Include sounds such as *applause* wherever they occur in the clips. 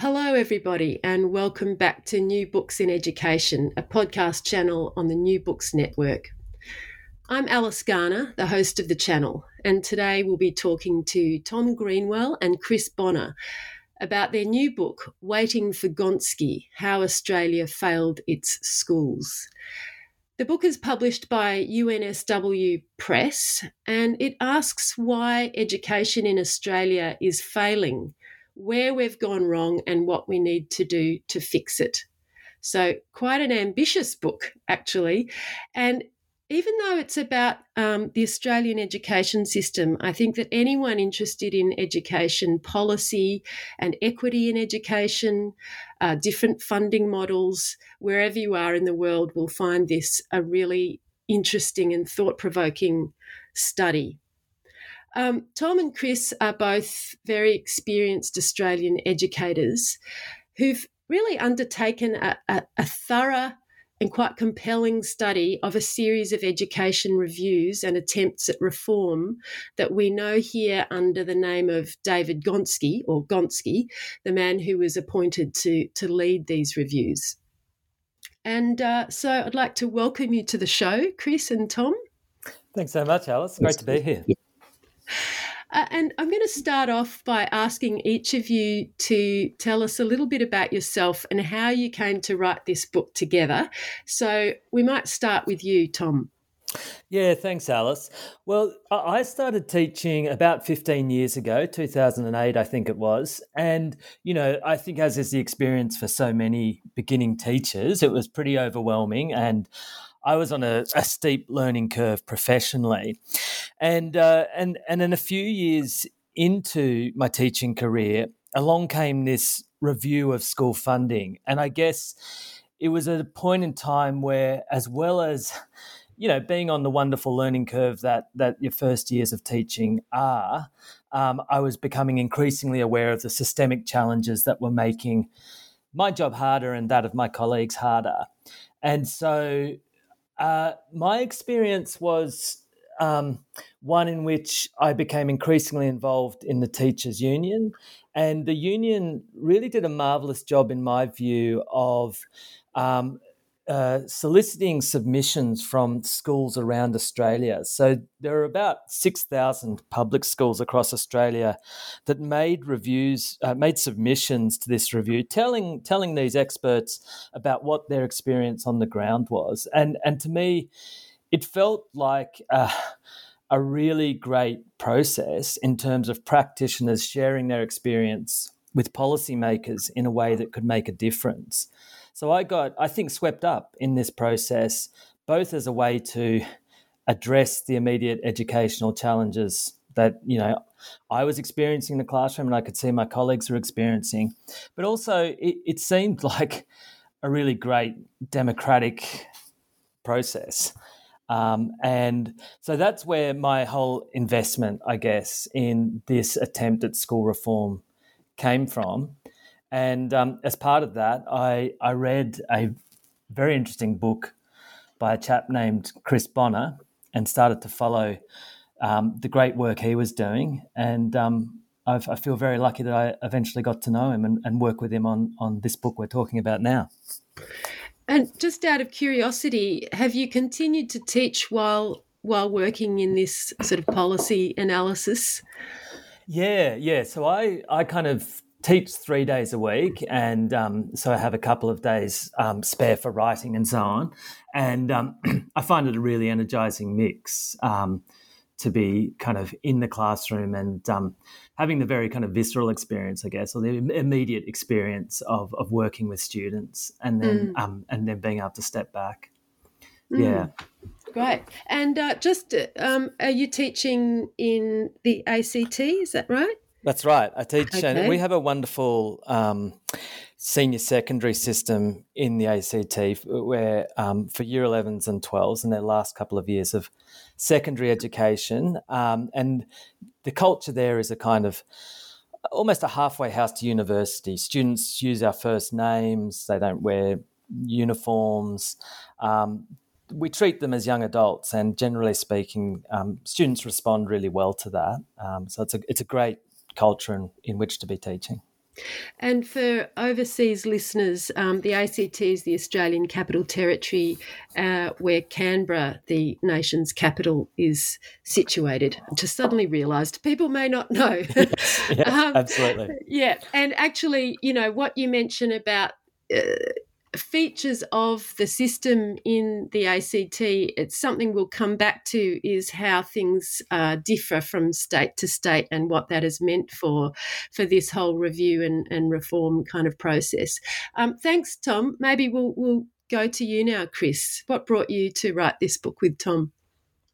Hello, everybody, and welcome back to New Books in Education, a podcast channel on the New Books Network. I'm Alice Garner, the host of the channel, and today we'll be talking to Tom Greenwell and Chris Bonner about their new book, Waiting for Gonski How Australia Failed Its Schools. The book is published by UNSW Press and it asks why education in Australia is failing where we've gone wrong and what we need to do to fix it. So, quite an ambitious book, actually. And even though it's about um, the Australian education system, I think that anyone interested in education policy and equity in education, uh, different funding models, wherever you are in the world, will find this a really interesting and thought provoking study. Um, Tom and Chris are both very experienced Australian educators who've really undertaken a, a, a thorough and quite compelling study of a series of education reviews and attempts at reform that we know here under the name of David Gonski, or Gonski, the man who was appointed to, to lead these reviews. And uh, so I'd like to welcome you to the show, Chris and Tom. Thanks so much, Alice. Great to be here. Uh, and I'm going to start off by asking each of you to tell us a little bit about yourself and how you came to write this book together. So we might start with you, Tom. Yeah, thanks, Alice. Well, I started teaching about 15 years ago, 2008, I think it was. And, you know, I think, as is the experience for so many beginning teachers, it was pretty overwhelming. And I was on a, a steep learning curve professionally, and uh, and and in a few years into my teaching career, along came this review of school funding, and I guess it was at a point in time where, as well as you know, being on the wonderful learning curve that that your first years of teaching are, um, I was becoming increasingly aware of the systemic challenges that were making my job harder and that of my colleagues harder. And so uh, my experience was um, one in which I became increasingly involved in the teachers' union. And the union really did a marvelous job, in my view, of um, uh, soliciting submissions from schools around Australia. So there are about 6,000 public schools across Australia that made reviews, uh, made submissions to this review, telling, telling these experts about what their experience on the ground was. And, and to me, it felt like a really great process in terms of practitioners sharing their experience with policymakers in a way that could make a difference. So I got, I think, swept up in this process, both as a way to address the immediate educational challenges that you know I was experiencing in the classroom and I could see my colleagues were experiencing, but also it, it seemed *laughs* like a really great democratic process. Um, and so that's where my whole investment, I guess, in this attempt at school reform came from. And um, as part of that, I, I read a very interesting book by a chap named Chris Bonner and started to follow um, the great work he was doing. And um, i feel very lucky that I eventually got to know him and, and work with him on, on this book we're talking about now. And just out of curiosity, have you continued to teach while while working in this sort of policy analysis? Yeah, yeah. So I I kind of teach three days a week, and um, so I have a couple of days um, spare for writing and so on. And um, *clears throat* I find it a really energizing mix um, to be kind of in the classroom and um, having the very kind of visceral experience, I guess, or the immediate experience of, of working with students, and then mm. Um, and then being able to step back. Mm. Yeah. Great. And uh, just, are you teaching in the ACT? Is that right? That's right. I teach, okay. and we have a wonderful um, senior secondary system in the ACT where um, for year 11s and 12s in their last couple of years of secondary education. Um, and the culture there is a kind of almost a halfway house to university. Students use our first names, they don't wear uniforms. Um, we treat them as young adults, and generally speaking, um, students respond really well to that. Um, so it's a, it's a great culture in, in which to be teaching. And for overseas listeners, um, the ACT is the Australian Capital Territory, uh, where Canberra, the nation's capital, is situated. To suddenly realised people may not know. *laughs* yeah, *laughs* um, absolutely. Yeah, and actually, you know what you mentioned about. Uh, features of the system in the ACT, it's something we'll come back to, is how things uh, differ from state to state and what that has meant for for this whole review and, and reform kind of process. Um, thanks, Tom. Maybe we'll we'll go to you now, Chris. What brought you to write this book with Tom?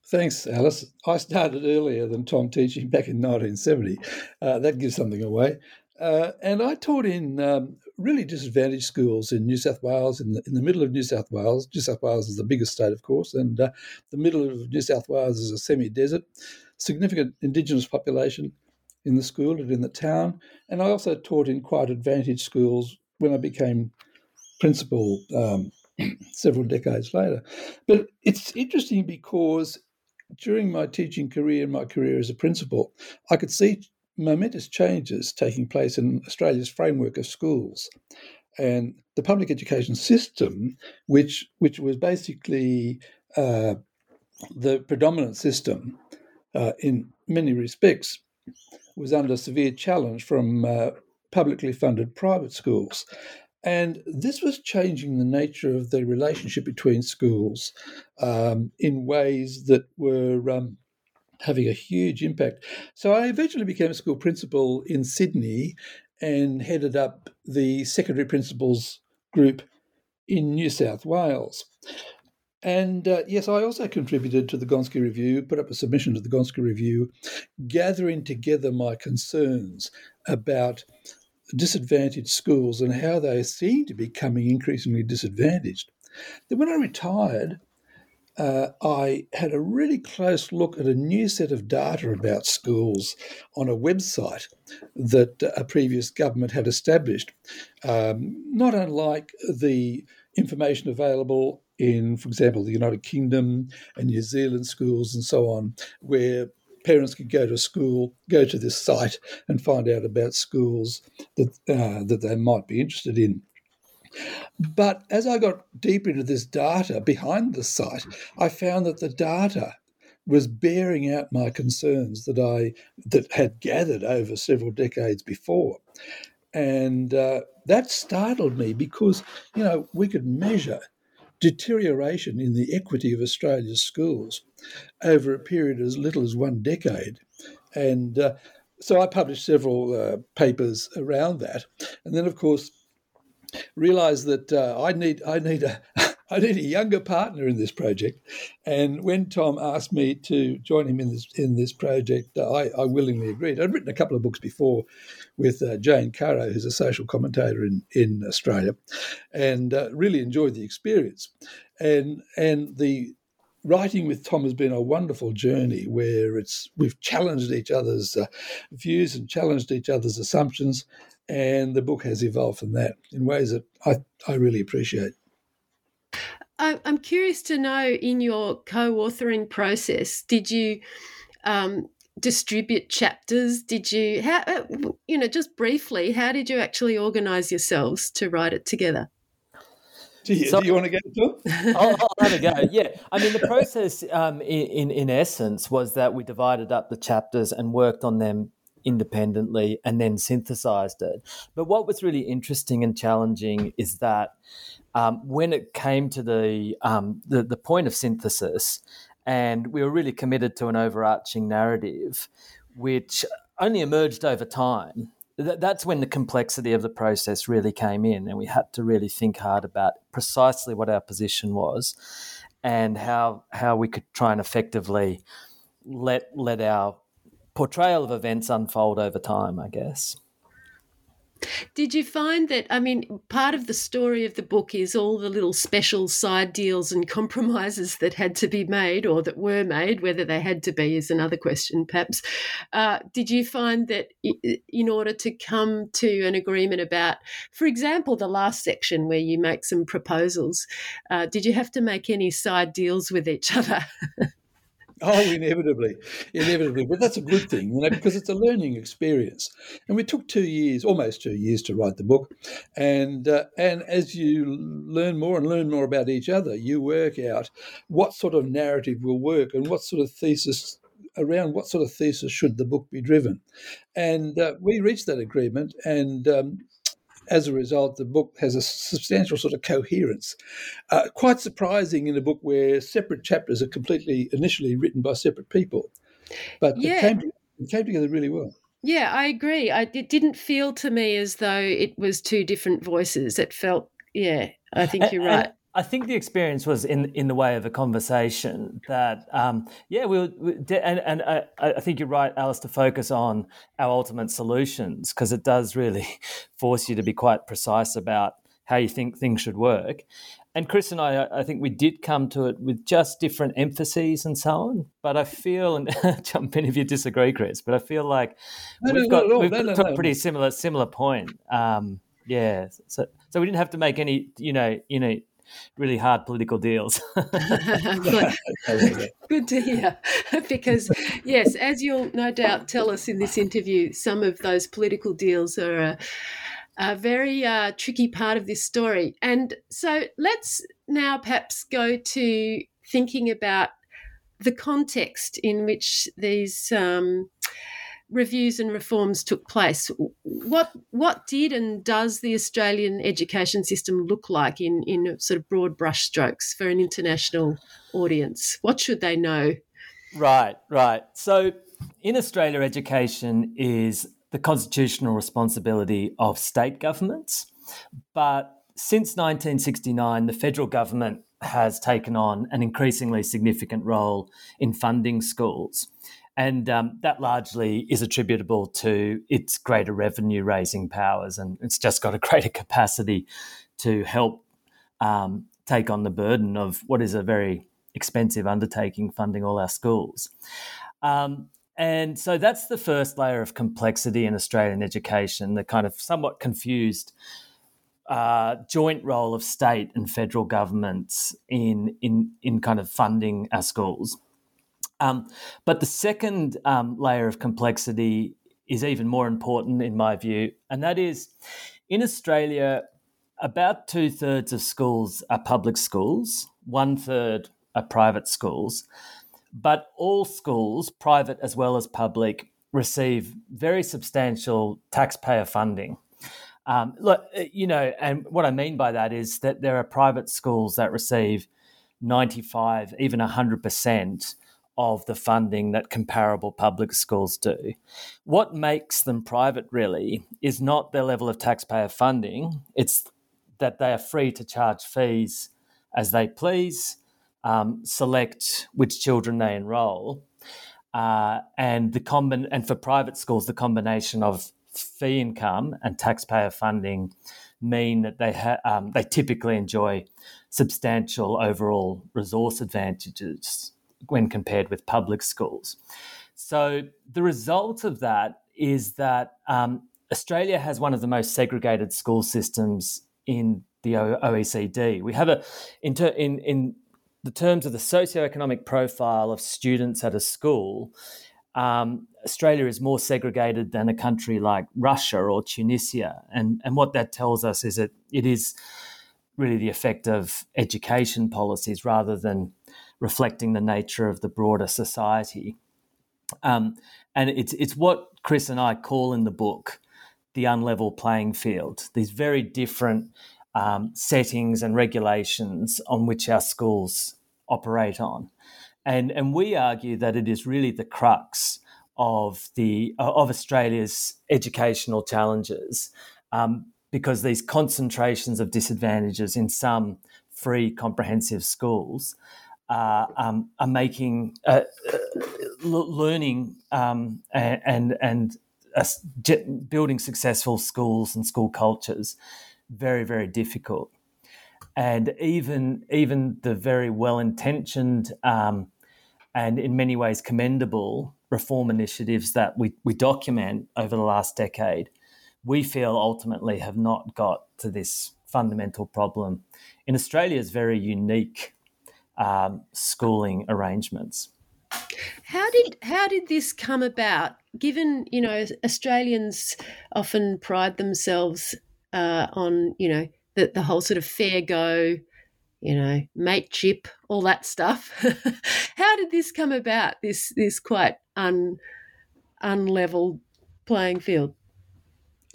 Thanks, Alice. I started earlier than Tom teaching back in 1970. Uh, that gives something away. Uh, and I taught in um, really disadvantaged schools in New South Wales, in the, in the middle of New South Wales. New South Wales is the biggest state, of course, and uh, the middle of New South Wales is a semi desert, significant Indigenous population in the school and in the town. And I also taught in quite advantaged schools when I became principal um, *clears throat* several decades later. But it's interesting because during my teaching career and my career as a principal, I could see momentous changes taking place in Australia's framework of schools. And the public education system, which, which was basically uh, the predominant system uh, in many respects, was under severe challenge from uh, publicly funded private schools. And this was changing the nature of the relationship between schools um, in ways that were um, having a huge impact. So I eventually became a school principal in Sydney and headed up the secondary principals group in New South Wales. And uh, yes, I also contributed to the Gonski Review, put up a submission to the Gonski Review, gathering together my concerns about disadvantaged schools and how they seem to be becoming increasingly disadvantaged. Then, when I retired, uh, I had a really close look at a new set of data about schools on a website that a previous government had established, um, not unlike the information available in, for example, the United Kingdom and New Zealand schools and so on, where parents could go to a school, go to this site, and find out about schools that uh, that they might be interested in. But as I got deep into this data behind the site, I found that the data was bearing out my concerns that I that had gathered over several decades before, and uh, that startled me because you know we could measure deterioration in the equity of Australia's schools over a period as little as one decade, and uh, so I published several uh, papers around that, and then of course realized that uh, I need I need a *laughs* I need a younger partner in this project. And when Tom asked me to join him in this in this project, uh, I, I, willingly agreed. I'd written a couple of books before with uh, Jane Caro, who's a social commentator in in Australia, and uh, really enjoyed the experience. And and the writing with Tom has been a wonderful journey where it's we've challenged each other's uh, views and challenged each other's assumptions and the book has evolved from that in ways that I, I really appreciate. I'm curious to know in your co authoring process, did you um, distribute chapters? Did you, how, uh, you know, just briefly, how did you actually organize yourselves to write it together? Do you, so, do you want to go to I'll, I'll, have a go. *laughs* Yeah, I mean, the process um, in, in essence was that we divided up the chapters and worked on them independently and then synthesized it. But what was really interesting and challenging is that um, when it came to the, um, the the point of synthesis, and we were really committed to an overarching narrative, which only emerged over time. That's when the complexity of the process really came in, and we had to really think hard about precisely what our position was, and how how we could try and effectively let let our portrayal of events unfold over time, I guess. Did you find that? I mean, part of the story of the book is all the little special side deals and compromises that had to be made or that were made. Whether they had to be is another question, perhaps. Uh, did you find that in order to come to an agreement about, for example, the last section where you make some proposals, uh, did you have to make any side deals with each other? *laughs* Oh, inevitably, inevitably. But that's a good thing, you know, because it's a learning experience. And we took two years, almost two years, to write the book. And uh, and as you learn more and learn more about each other, you work out what sort of narrative will work and what sort of thesis around what sort of thesis should the book be driven. And uh, we reached that agreement, and um, as a result, the book has a substantial sort of coherence. Uh, quite surprising in a book where separate chapters are completely initially written by separate people, but yeah. it, came, it came together really well. Yeah, I agree. I, it didn't feel to me as though it was two different voices. It felt, yeah, I think you're *laughs* right. I think the experience was in in the way of a conversation that, um, yeah, we, we and and I, I, think you're right, Alice, to focus on our ultimate solutions because it does really *laughs* force you to be quite precise about how you think things should work. And Chris and I, I think we did come to it with just different emphases and so on. But I feel, and *laughs* jump in if you disagree, Chris. But I feel like no, we've no, got no, we've got a pretty similar similar point. Um, yeah, so so we didn't have to make any, you know, you know really hard political deals. *laughs* *laughs* Good to hear. *laughs* because, yes, as you'll no doubt tell us in this interview, some of those political deals are a, very uh, tricky part of this story. And so let's now perhaps go to thinking about the context in which these. Um, reviews and reforms took place. What what did and does the Australian education system look like in in sort of broad brushstrokes for an international audience? What should they know? Right, right. So in Australia, education is the constitutional responsibility of state governments, but since 1969, the federal government has taken on an increasingly significant role in funding schools. And um, that largely is attributable to its greater revenue raising powers. And it's just got a *laughs* greater capacity to help um, take on the burden of what is a very expensive undertaking funding all our schools. Um, and so that's the first layer of complexity in Australian education, the kind of somewhat confused uh, joint role of state and federal governments in, in, in kind of funding our schools. Um, but the second um, layer of complexity is even more important in my view, and that is in Australia, about two thirds of schools are public schools, one third are private schools. But all schools, private as well as public, receive very substantial taxpayer funding. Um, look, you know, and what I mean by that is that there are private schools that receive 95, even 100% of the funding that comparable public schools do. What makes them private really is not their level of taxpayer funding, it's that they are free to charge fees as they please, um, select which children they enrol. Uh, and the combi- and for private schools, the combination of fee income and taxpayer funding mean that they ha- um, they typically enjoy substantial overall resource advantages when compared with public schools. So the result of that is that um, Australia has one of the most segregated school systems in the OECD. We have a in, ter- in in the terms of the socioeconomic profile of students at a school. Um, Australia is more segregated than a country like Russia or Tunisia, and and what that tells us is that it is really the effect of education policies rather than reflecting the nature of the broader society. Um, and it's it's what Chris and I call in the book the unlevel playing field. These very different um, settings and regulations on which our schools operate on, and and we argue that it is really the crux of the of Australia's educational challenges. Um, because these concentrations of disadvantages in some free comprehensive schools uh, um, are making uh, uh learning um, and and building successful schools and school cultures very very difficult. And even even the very well intentioned um, and in many ways commendable reform initiatives that we, we document over the last decade, we feel ultimately have not got to this fundamental problem in Australia Australia's very unique um, schooling arrangements. How did how did this come about? Given you know Australians often pride themselves uh, on you know the the whole sort of fair go, you know mateship, all that stuff. *laughs* how did this come about? This this quite un unlevel playing field.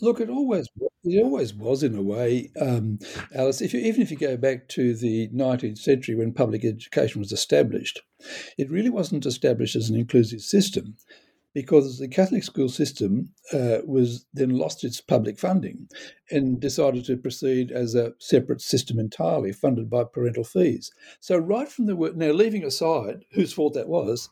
Look, it always it always was in a way, um, Alice. If you, even if you go back to the 19th century when public education was established, it really wasn't established as an inclusive system because the Catholic school system uh, was then lost its public funding and decided to proceed as a separate system entirely, funded by parental fees. So right from the word now leaving aside whose fault that was,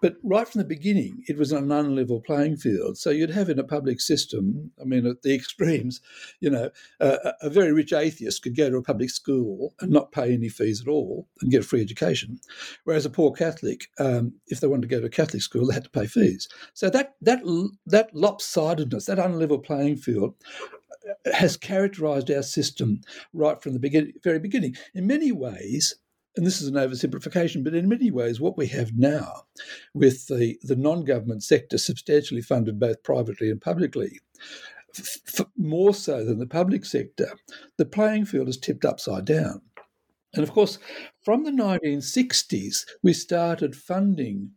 but right from the beginning, it was an unlevel playing field. So you'd have in a public system, I mean, at the *laughs* extremes, you know, a very rich atheist could go to a public school and not pay any fees at all and get a free education, whereas a poor Catholic, um, if they wanted to go to a Catholic school, they had to pay fees. So that that that lopsidedness, that unlevel playing field, uh, has characterized our system right from the very beginning. In many ways, and this is an oversimplification, but in many ways, what we have now with the, the non government sector substantially funded both privately and publicly, f- more so than the public sector, the playing field is tipped upside down. And of course, from the 1960s, we started funding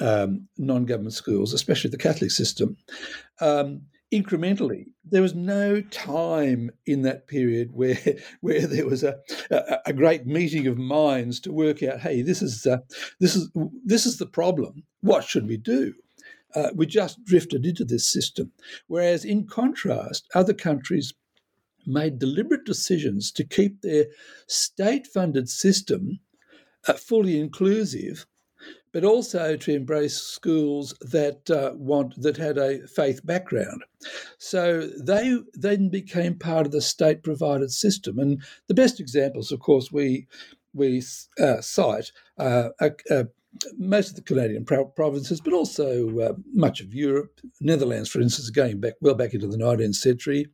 um, non government schools, especially the Catholic system, um, incrementally. There was no time in that period where *laughs* where there was a, a, a great meeting of minds to work out, hey, this is uh, this is this is the problem. What should we do? Uh, we just drifted into this system. Whereas, in contrast, other countries made deliberate decisions to keep their state funded system uh, fully inclusive but also to embrace schools that uh, want that had a faith background. So they then became part of the state provided system. And the best examples, of course, we we uh, cite uh, most of the Canadian provinces, but also uh, much of Europe. Netherlands, for instance, going back well back into the 19th century.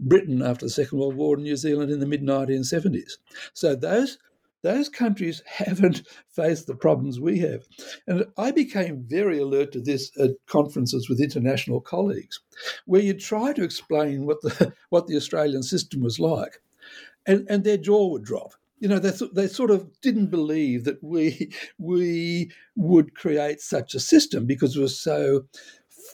Britain after the Second World War, and New Zealand in the mid 1970s. So those those countries *laughs* haven't faced the problems we have. And I became very alert to this at conferences with international colleagues, where you try to explain what the, *laughs* what the Australian system was like, and, and their jaw would drop. You know, they, they sort of didn't believe that we, *laughs* we would create such a system because it was so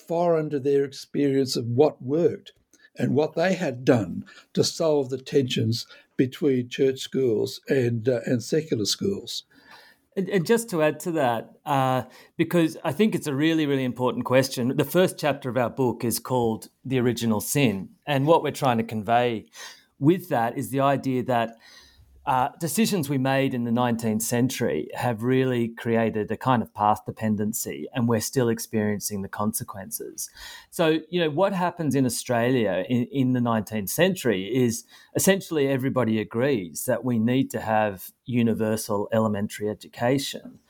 foreign to their experience of what worked and what they had done to solve the tensions between church schools and uh, and secular schools. And, and, just to add to that, uh, because I think it's a really, really important question. The first chapter of our book is called "The Original Sin," and what we're trying to convey with that is the idea that uh, decisions we made in the 19th century have really created a kind of path dependency, and we're still experiencing the consequences. So, you know, what happens in Australia in, in the 19th century is essentially everybody agrees that we need to have universal elementary education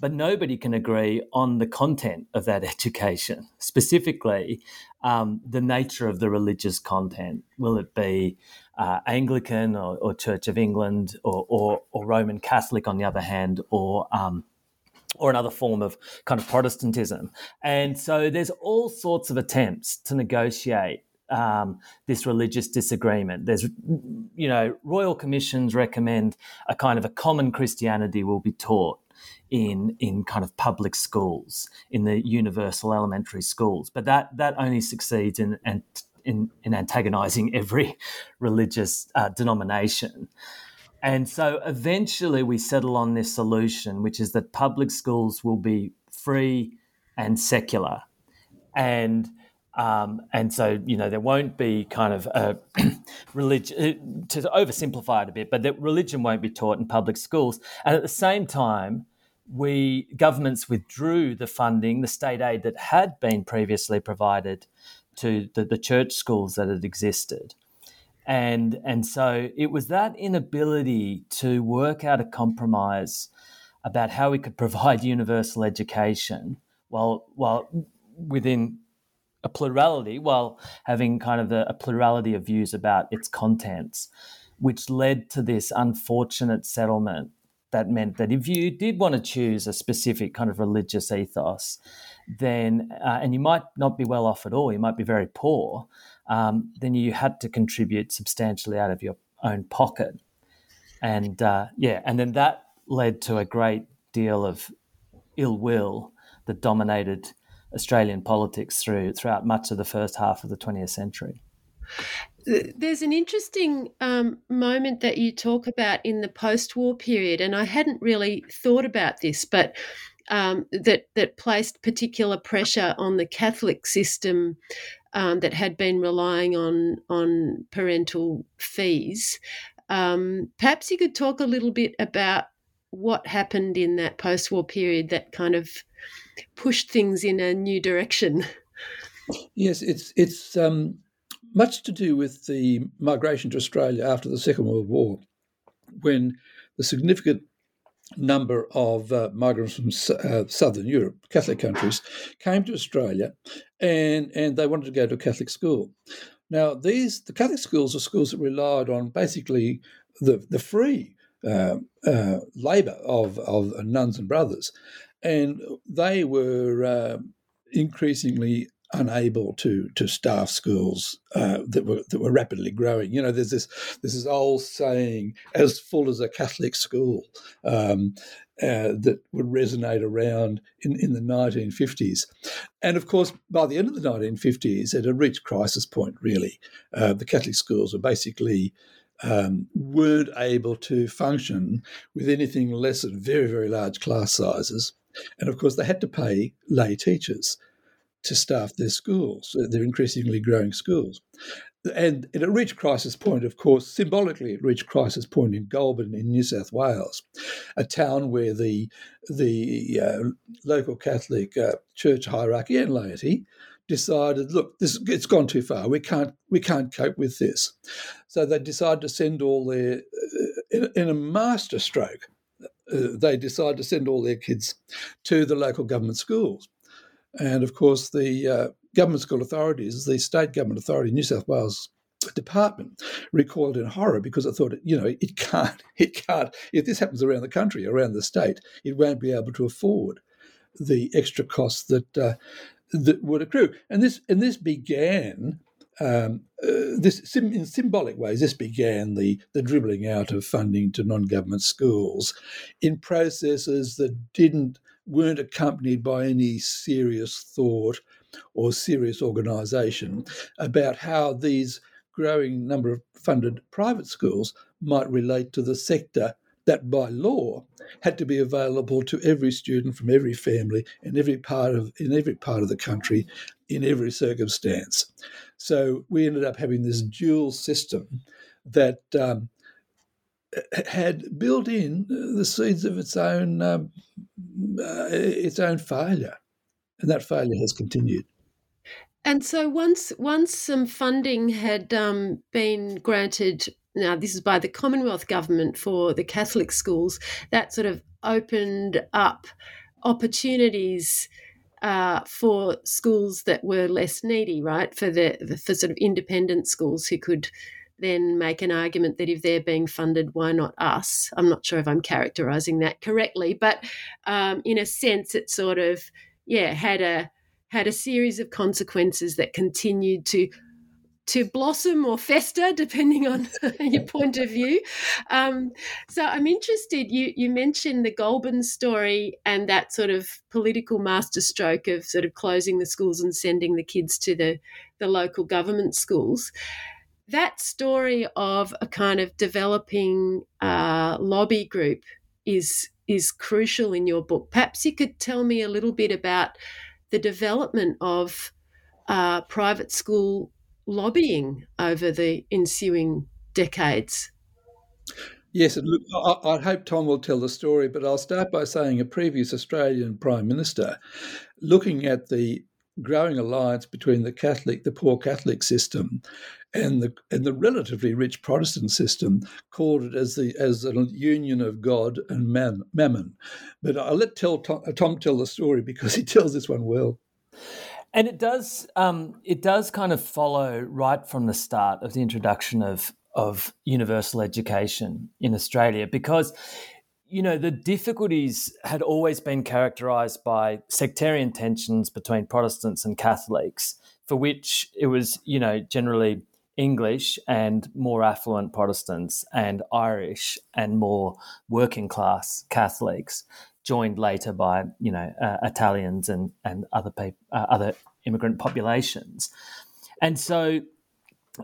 but nobody can agree on the content of that *laughs* education, specifically um, the nature of the religious content. Will it be uh, Anglican or, or, Church of England or, or, or, Roman Catholic on the other hand, or um, or another form of kind of Protestantism? And so there's all sorts of attempts to negotiate um, this religious disagreement. There's, you know, royal commissions recommend a kind of a common Christianity will be taught in in kind of public schools, in the universal elementary schools. But that that only succeeds in in, in, in antagonizing every *laughs* religious uh, denomination. And so eventually we settle on this solution, which is that public schools will be free and secular. And Um, and so, you know, there won't be kind of a *clears throat* religion, uh, to oversimplify it a bit, but that religion won't be taught in public schools. And at the same time, we governments withdrew the funding, the state aid that had been previously provided to the, the church schools that had existed. And, and so it was that inability to work out a compromise about how we could provide *laughs* universal education while, while within a plurality while having kind of a, a plurality of views about its contents, which led to this unfortunate settlement that meant that if you did want to choose a specific kind of religious ethos, then uh, and you might not be well off at all, you might be very poor, um, then you had to contribute substantially out of your own pocket, and uh, yeah, and then that led to a great deal of ill will that dominated Australian politics through throughout much of the first half of the 20th century. There's an interesting um, moment that you talk about in the post-war period, and I hadn't really thought about this, but um, that that placed particular pressure on the Catholic system um, that had been relying on on parental fees. Um, perhaps you could talk a little bit about what happened in that post-war period that kind of pushed things in a new direction. Yes, it's it's um, much to do with the migration to Australia after the Second World War, when the significant number of uh, migrants from uh, southern Europe, Catholic countries, came to Australia, and and they wanted to go to a Catholic school. Now, these the Catholic schools are schools that relied on basically the the free uh, uh, labour of of nuns and brothers, and they were uh, increasingly unable to to staff schools uh, that were that were rapidly growing. You know, there's this there's this old saying, "as full as a Catholic school," um, uh, that would resonate around in, in the 1950s, and of course, by the end of the 1950s, it had reached crisis point. Really, uh, the Catholic schools were basically um, weren't able to function with anything less than very very large class sizes and of course, they had to pay lay teachers to staff their schools, their increasingly growing schools. And it reached crisis point, of course, symbolically, it reached crisis point in Goulburn in New South Wales, a town where the, the uh, local Catholic uh, church hierarchy and laity decided, look, this it's gone too far. We can't we can't cope with this. So they decided to send all their uh, in, in, a master stroke uh, they decided to send all their kids to the local government schools. And of course, the uh, government school authorities, the state government authority, New South Wales department, recoiled in horror because it thought, you know, it can't, *laughs* it can't. If this happens around the country, around the state, it won't be able to afford the extra costs that uh, that would accrue. And this and this began um, uh, this in symbolic ways, this began the, the dribbling out of funding to non-government schools in processes that didn't weren't accompanied by any serious thought or serious organisation about how these growing number of funded private schools might relate to the sector that by law had to be available to every student from every family in every part of in every part of the country in every circumstance. So we ended up having this dual system that um, had built in the seeds of its own um, uh, its own failure, and that failure has continued. And so once once some funding had um, been granted now this is by the Commonwealth government for the Catholic schools, that sort of opened up opportunities uh, for schools that were less needy, right? For the for sort of independent schools who could then make an argument that if they're being funded, why not us? I'm not sure if I'm characterizing that correctly, but um, in a sense, it sort of yeah had a had a series of consequences that continued to to blossom or fester, depending on *laughs* your point of view. Um, so I'm interested. You you mentioned the Goulburn story and that sort of political masterstroke of sort of closing the schools and sending the kids to the the local government schools. That story of a kind of developing uh, lobby group is is crucial in your book. Perhaps you could tell me a little bit about the development of uh, private school lobbying over the ensuing decades. Yes, look, I, I, hope Tom will tell the story, but I'll start by saying a previous Australian Prime Minister, looking at the growing alliance between the Catholic, the poor Catholic system, and the and the relatively rich Protestant system, called it as the as a union of God and man, mammon. But I'll let tell Tom, Tom tell the story because he tells this one well. And it does um, it does kind of follow right from the start of the introduction of of universal education in Australia because you know the difficulties had always been characterized by sectarian tensions between Protestants and Catholics for which it was you know generally English and more affluent Protestants and Irish and more working class Catholics joined later by you know uh, Italians and and other people, uh, other immigrant populations, and so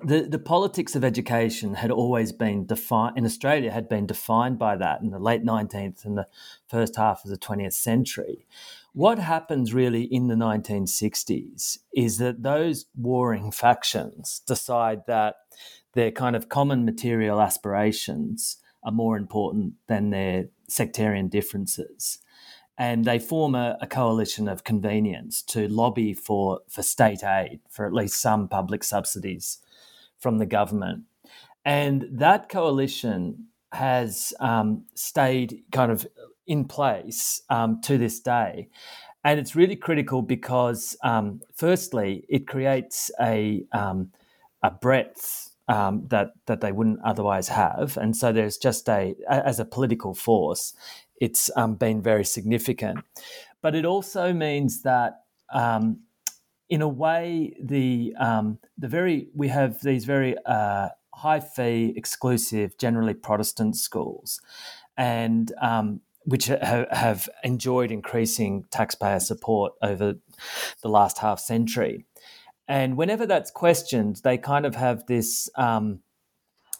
the the politics of education had always been defined in Australia had been defined by that in the late nineteenth and the first half of the twentieth century. What happens really in the 1960s is that those warring factions decide that their kind of common material aspirations are more important than their sectarian differences. And they form a, a, coalition of convenience to lobby for, for state aid, for at least some public subsidies from the government. And that coalition has um, stayed kind of in place um, to this day. And it's really critical because, um, firstly, it creates a, um, a breadth um, that that they wouldn't otherwise have, and so there's just a as a political force, it's um, been very significant. But it also means that, um, in a way, the um, the very we have these very uh, high fee, exclusive, generally Protestant schools, and um, which have enjoyed increasing taxpayer support over the last half century. And whenever that's questioned, they kind of have this, um,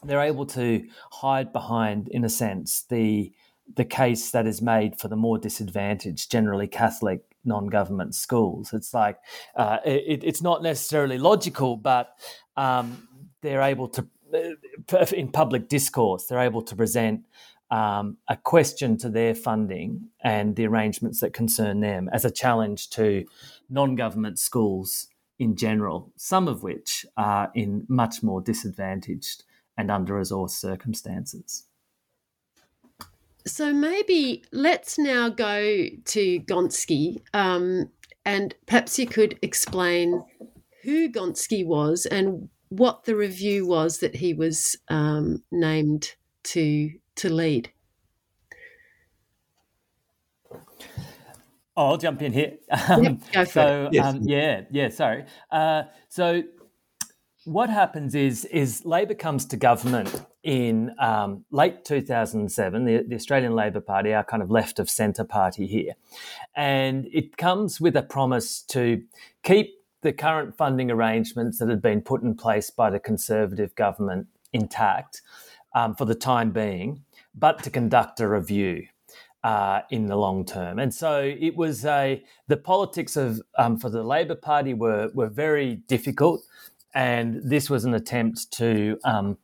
they're able to hide behind, in a sense, the, the case that is made for the more disadvantaged, generally Catholic non government schools. It's like, uh, it, it's not necessarily logical, but um, they're able to, uh, in public discourse, they're able to present um, a question to their funding and the arrangements that concern them as a challenge to non government schools in general, some of which are in much more disadvantaged and under resourced circumstances. So maybe let's now go to Gonski, um, and perhaps you could explain who Gonski was and what the review was that he was um, named to to lead? Oh, I'll jump in here. *laughs* Um, yep, go for so, it. Yes. Um, yeah, yeah, sorry. Uh, so, what happens is is Labor comes to government in um, late 2007. The, the, Australian Labor Party, our kind of left of centre party here, and it comes with a promise to keep the current funding arrangements that had been put in place by the Conservative government intact um, for the time being, but to conduct a review. Uh, in the long term, and so it was a the politics of um, for the Labor Party were were very difficult, and this was an attempt to um,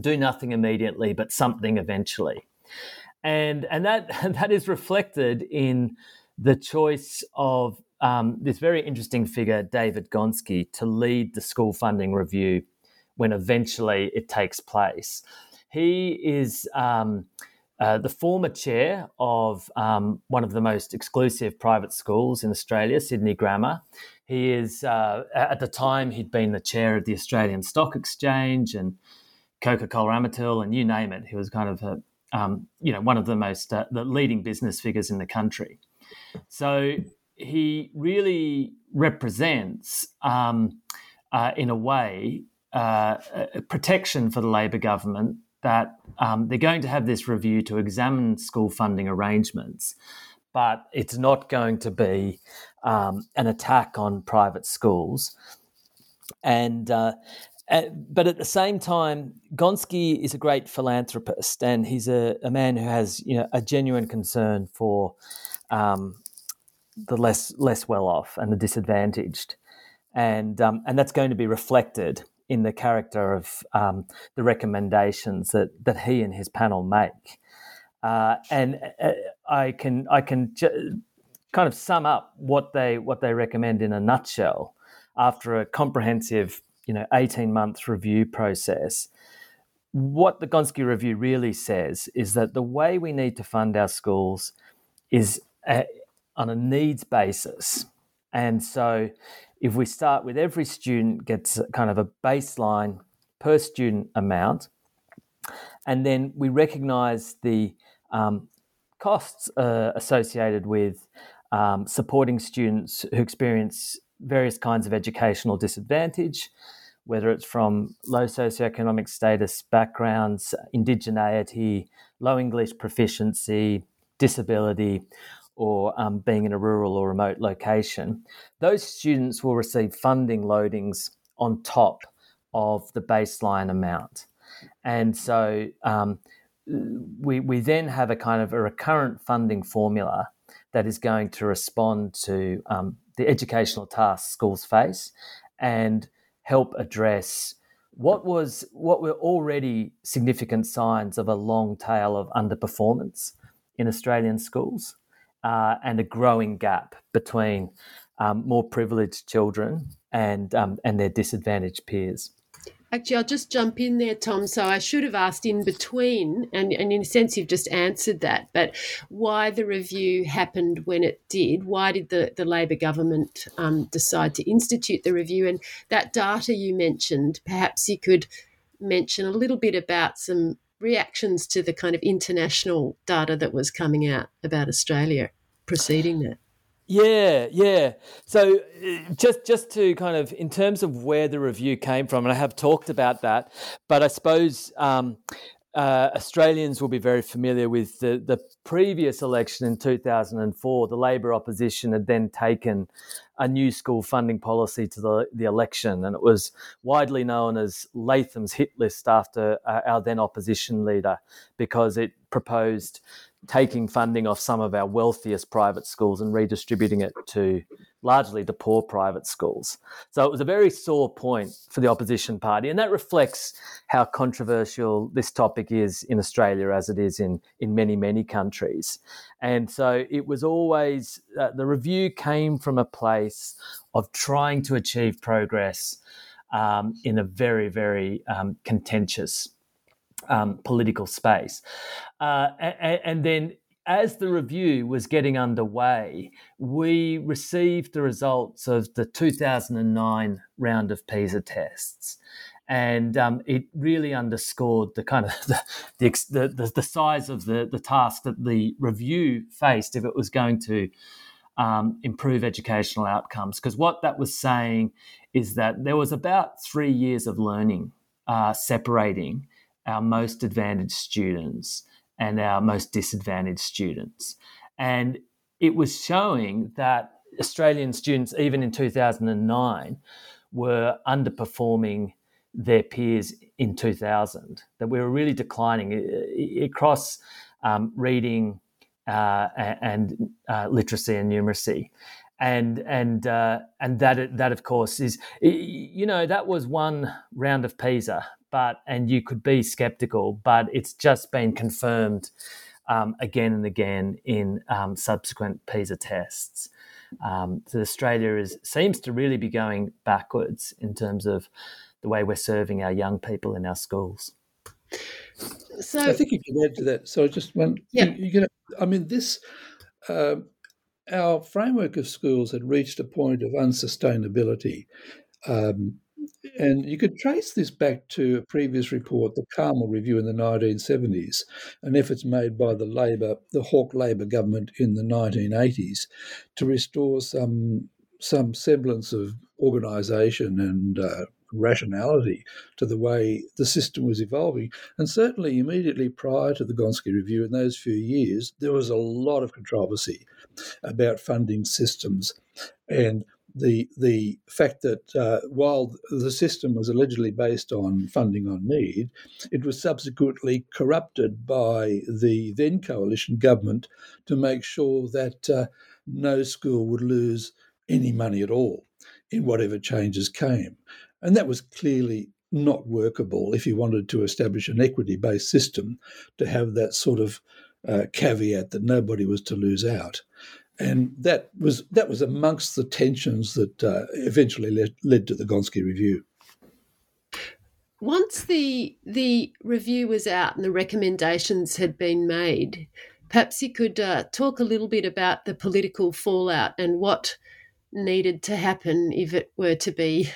do nothing immediately, but something eventually, and and that *laughs* that is reflected in the choice of um, this very interesting figure, David Gonski, to lead the school funding review when eventually it takes place. He is um, uh, the former chair of um, one of the most exclusive private schools in Australia, Sydney Grammar. He is, uh, at the time, he'd been the chair of the Australian Stock Exchange and Coca Cola Amatil, and you name it. He was kind of a, um, you know, one of the most uh, the leading business figures in the country. So he really represents, um, uh, in a way, uh, protection for the Labor government that um, they're going to have this review to examine school funding arrangements, but it's not going to be um, an attack on private schools. And uh, but at the same time, Gonski is a great philanthropist, and he's a, a man who has you know a genuine concern for um, the less less well off and the disadvantaged. and um, and that's going to be reflected in the character of um, the recommendations that that he and his panel make. Uh, and uh, I can I can ju- kind of sum up what they what they recommend in a nutshell after a comprehensive you know 18 month review process what the Gonski Review really says is that the way we need to fund our schools is a, on a needs basis. And so if we start with every student gets kind of a baseline per student amount, and then we recognize the um, costs uh, associated with um, supporting students who experience various kinds of educational disadvantage, whether it's from low socioeconomic status backgrounds, indigeneity, low English proficiency, disability, or um, being in a rural or remote location, those students will receive funding loadings on top of the baseline amount. And so um, we, we then have a kind of a recurrent funding formula that is going to respond to um, the educational tasks schools face and help address what was what were already significant signs of a long tail of underperformance in Australian schools uh, and a growing gap between um, more privileged children and um, and their disadvantaged peers. Actually, I'll just jump in there, Tom. So I should have asked in between, and, and in a sense, you've just answered that. But why the review happened when it did? Why did the, the Labor government um, decide to institute the review? And that data you mentioned, perhaps you could mention a little bit about some reactions to the kind of international data that was coming out about Australia preceding that. Yeah, yeah. So uh, just just to kind of in terms of where the review came from, and I have talked about that, but I suppose um, uh, Australians will be very familiar with the, the previous election in 2004. The Labor opposition had then taken a new school funding policy to the, the election, and it was widely known as Latham's hit list after uh, our then opposition leader because it proposed taking funding off some of our wealthiest private schools and redistributing it to largely the poor private schools. So it was a very sore point for the opposition party, and that reflects how controversial this topic is in Australia as it is in, in many, many countries. And so it was always uh, the review came from a place of trying to achieve progress um, in a very, very um, contentious um, political space. Uh, and, and, then as the review was getting underway, we received the results of the 2009 round of PISA tests. And um, it really underscored the kind of *laughs* the, the, the, the, size of the, the task that the review faced if it was going to um, improve educational outcomes. Because what that was saying is that there was about three years of learning uh, separating our most advantaged students and our most disadvantaged students. And it was showing that Australian students, even in 2009, were underperforming their peers in 2000, that we were really declining across um, reading uh, and uh, literacy and numeracy. And and uh, and that that of course is you know that was one round of PISA, but and you could be skeptical, but it's just been confirmed um, again and again in um, subsequent PISA tests. Um, so Australia is seems to really be going backwards in terms of the way we're serving our young people in our schools. So I think you can add to that. So just one, yeah. you, you I mean, this. Uh, our framework of schools had reached a point of unsustainability. Um, and you could trace this back to a previous report, the Karmel Review in the 1970s, and efforts made by the Labor, the Hawke Labor government in the 1980s to restore some some semblance of organisation and uh, rationality to the way the system was evolving. And certainly, immediately prior to the Gonski Review, in those few years, there was a lot of controversy about funding systems. And the the fact that uh, while the system was allegedly based on funding on need, it was subsequently corrupted by the then coalition government to make sure that uh, no school would lose any money at all. in whatever changes came. And that was clearly not workable if you wanted to establish an equity based system to have that sort of uh, caveat that nobody was to lose out. And that was that was amongst the tensions that uh, eventually led, led to the Gonski Review. Once the the review was out and the recommendations had been made, perhaps you could uh, talk a little bit about the political fallout and what needed to happen if it were to be,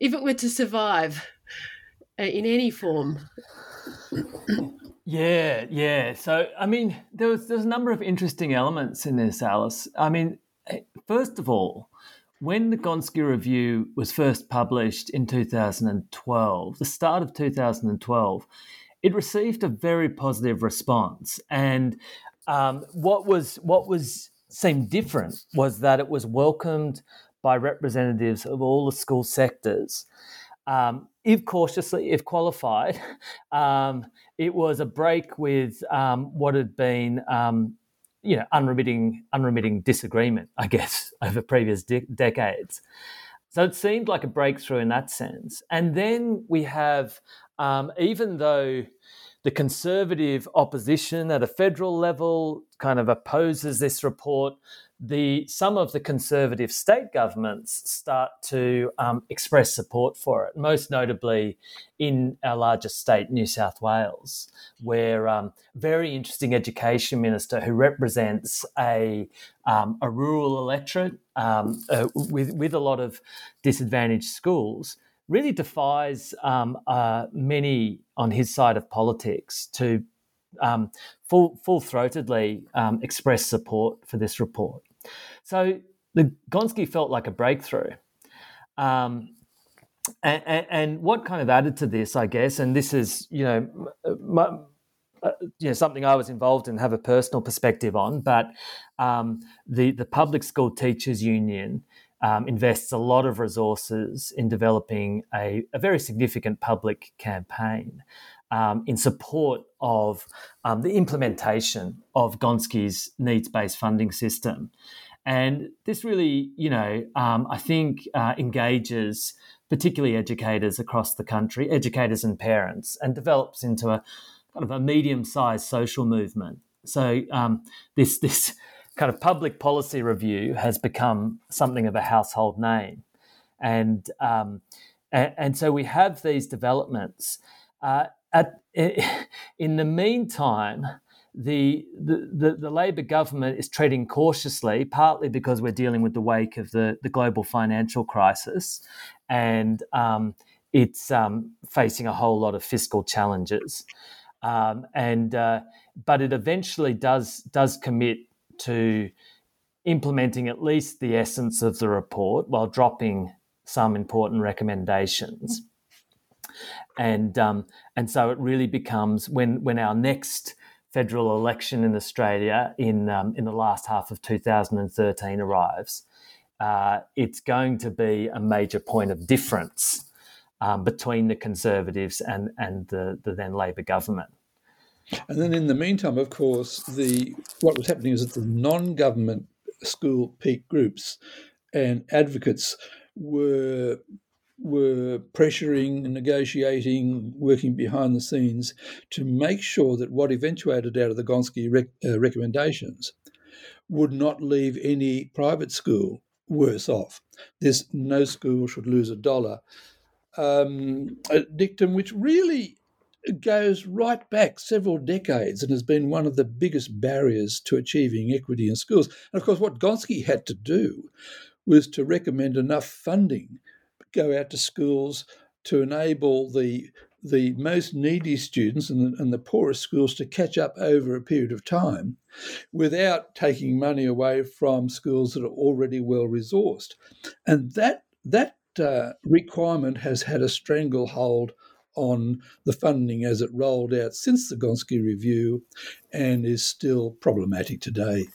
if it were to survive uh, in any form. Yeah, yeah. So, I mean, there was there's a number of interesting elements in this, Alice. I mean, eh, first of all, when the Gonski Review was first published in 2012, the start of 2012, it received a very positive response. And um, what was what was seemed different was that it was welcomed by representatives of all the school sectors. Um, if cautiously, if qualified, *laughs* um, it was a break with um, what had been, um, you know, unremitting, unremitting disagreement, I guess, *laughs* over previous de- decades. So it seemed like a breakthrough in that sense. And then we have, um, even though the conservative opposition at a federal level kind of opposes this report. The some of the conservative state governments start to um, express support for it. Most notably, in our largest state, New South Wales, where um, very interesting education minister who represents a um, a rural electorate um, uh, with with a lot of disadvantaged schools really defies um, uh, many on his side of politics to um, full full throatedly um, express support for this report. So the Gonski felt like a breakthrough. Um, and, and, what kind of added to this, I guess, and this is, you know, my, uh, you know, something I was involved in, have a personal perspective on, but um, the the public school teachers union um, invests a lot of resources in developing a, a very significant public campaign um, in support of um, the implementation of Gonski's needs based funding system. And this really, you know, um, I think uh, engages particularly educators across the country, educators and parents, and develops into a kind of a medium sized social movement. So um, this this kind of public policy review has become something of a household name, and um, and, and, so we have these developments. Uh, at *laughs* in the meantime, the, the, the, the, Labor government is treading cautiously, partly because we're dealing with the wake of the, the global financial crisis, and um, it's um, facing a whole lot of fiscal challenges. Um, and uh, but it eventually does does commit to implementing at least the essence of the report while dropping some important recommendations. And um, and so it really becomes when when our next federal election in Australia in um, in the last half of 2013 arrives, uh, it's going to be a major point of difference um, between the Conservatives and and the, the then Labor government. And then in the meantime, of course, the what was happening is that the non-government school peak groups and advocates were were pressuring, negotiating, working behind the scenes to make sure that what eventuated out of the Gonski rec- uh, recommendations would not leave any private school worse off. This no school should lose a dollar um, a dictum which really goes right back several decades and has been one of the biggest barriers to achieving equity in schools. And of course, what Gonski had to do was to recommend enough funding go out to schools to enable the the most needy students and the, and the poorest schools to catch up over a period of time without taking money away from schools that are already well resourced. And that that uh, requirement has had a stranglehold on the funding as it rolled out since the Gonski Review and is still problematic today.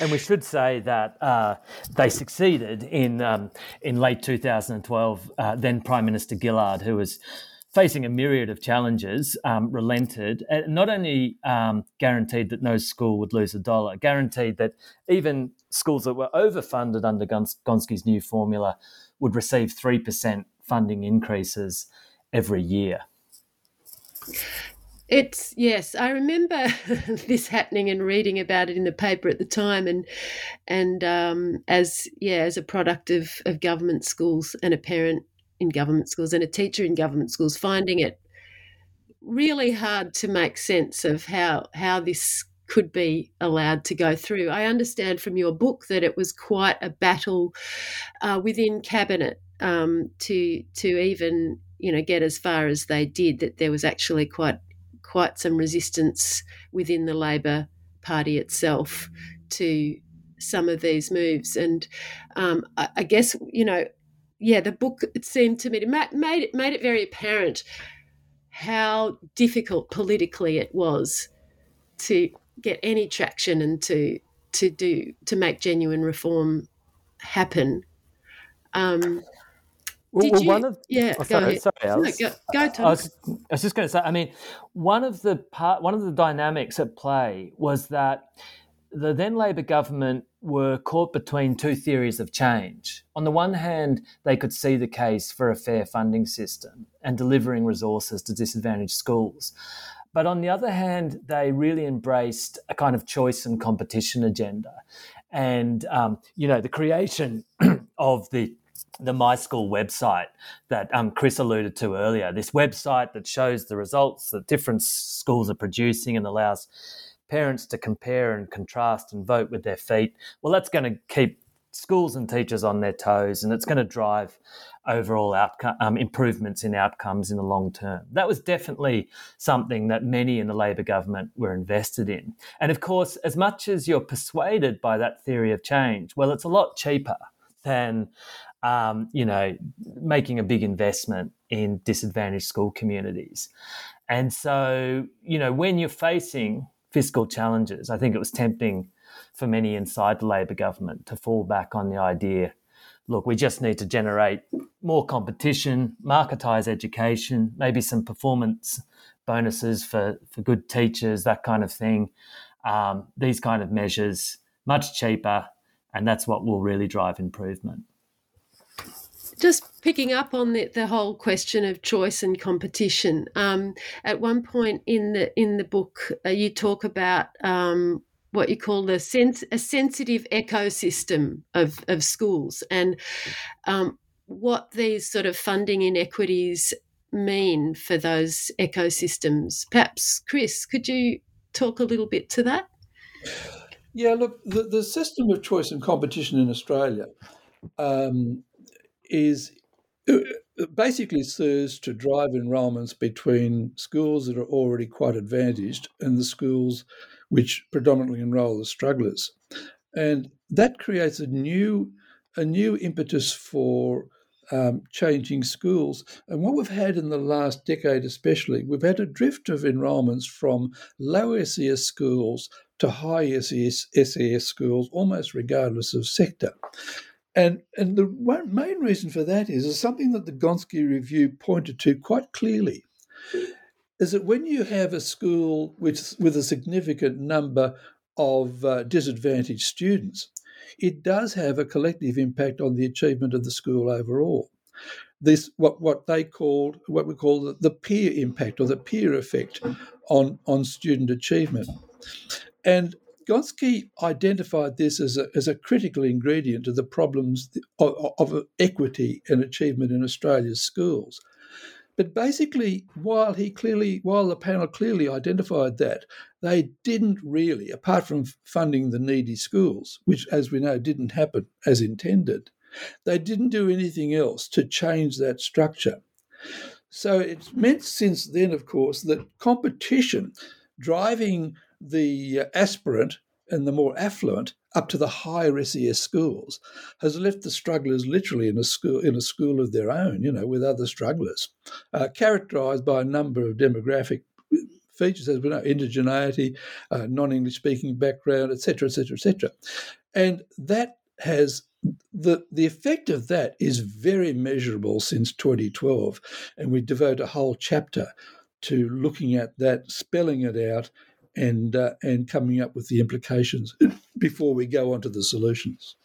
And we should say that uh, they succeeded in um, in late 2012. Uh, then Prime Minister Gillard, who was facing a myriad of challenges, um, relented, and not only um, guaranteed that no school would lose a dollar, guaranteed that even schools that were overfunded under Gonski's new formula would receive 3% funding increases every year. It's yes, I remember *laughs* this happening and reading about it in the paper at the time, and and um, as yeah, as a product of of government schools and a parent in government schools and a teacher in government schools, finding it really hard to make sense of how how this could be allowed to go through. I understand from your book that it was quite a battle uh, within cabinet um, to to even you know get as far as they did. That there was actually quite quite some resistance within the Labor Party itself to some of these moves. And um, I, I, guess, you know, yeah, the book, it seemed to me, to made, it, made it very apparent how difficult politically it was to get any traction and to to do to make genuine reform happen. Um, well, well, one of yeah, oh, sorry, sorry, no, go, go Tom. I was, I was just going to say. I mean, one of the part, one of the dynamics at play was that the then Labor government were caught between two theories of change. On the one hand, they could see the case for a fair funding system and delivering resources to disadvantaged schools. But on the other hand, they really embraced a kind of choice and competition agenda. And, um, you know, the creation *clears throat* of the the My School website that um, Chris alluded to earlier. This website that shows the results that different schools are producing and allows parents to compare and contrast and vote with their feet. Well, that's going to keep schools and teachers on their toes, and it's going to drive overall outcome um, improvements in outcomes in the long term. That was definitely something that many in the Labor government were invested in. And of course, as much as you're persuaded by that theory of change, well, it's a lot cheaper than um, you know, making a big investment in disadvantaged school communities. And so, you know, when you're facing fiscal challenges, I think it was tempting for many inside the Labor government to fall back on the idea look, we just need to generate more competition, marketise education, maybe some performance bonuses for, for good teachers, that kind of thing. Um, these kind of measures, much cheaper, and that's what will really drive improvement just picking up on the, the whole question of choice and competition. Um, at one point in the in the book, uh, you talk about um, what you call the sense a sensitive ecosystem of of schools and um, what these sort of funding inequities mean for those ecosystems. Perhaps, Chris, could you talk a little bit to that? Yeah, look, the, the system of choice and competition in Australia um, is uh, basically serves to drive enrolments between schools that are already quite advantaged and the schools which predominantly enrol the strugglers. And that creates a new a new impetus for um, changing schools. And what we've had in the last decade, especially, we've had a drift of enrolments from low SES schools to high SES, SES schools, almost regardless of sector. And and the one main reason for that is, is something that the Gonski review pointed to quite clearly, is that when you have a school with with a significant number of uh, disadvantaged students, it does have a collective impact on the achievement of the school overall. This what what they called what we call the, the peer impact or the peer effect on on student achievement, and Gonski identified this as a, as a critical ingredient to the problems of, of equity and achievement in Australia's schools. But basically, while he clearly, while the panel clearly identified that, they didn't really, apart from funding the needy schools, which, as we know, didn't happen as intended, they didn't do anything else to change that structure. So it's meant since then, of course, that competition driving the aspirant and the more affluent up to the higher SES schools has left the strugglers literally in a school in a school of their own, you know, with other strugglers, uh, characterised by a number of demographic features, as we know, indigeneity, uh, non-English speaking background, etc., etc., etc., and that has the the effect of that is very measurable since 2012, and we devote a whole chapter to looking at that, spelling it out, and uh, and coming up with the implications *laughs* before we go on to the solutions.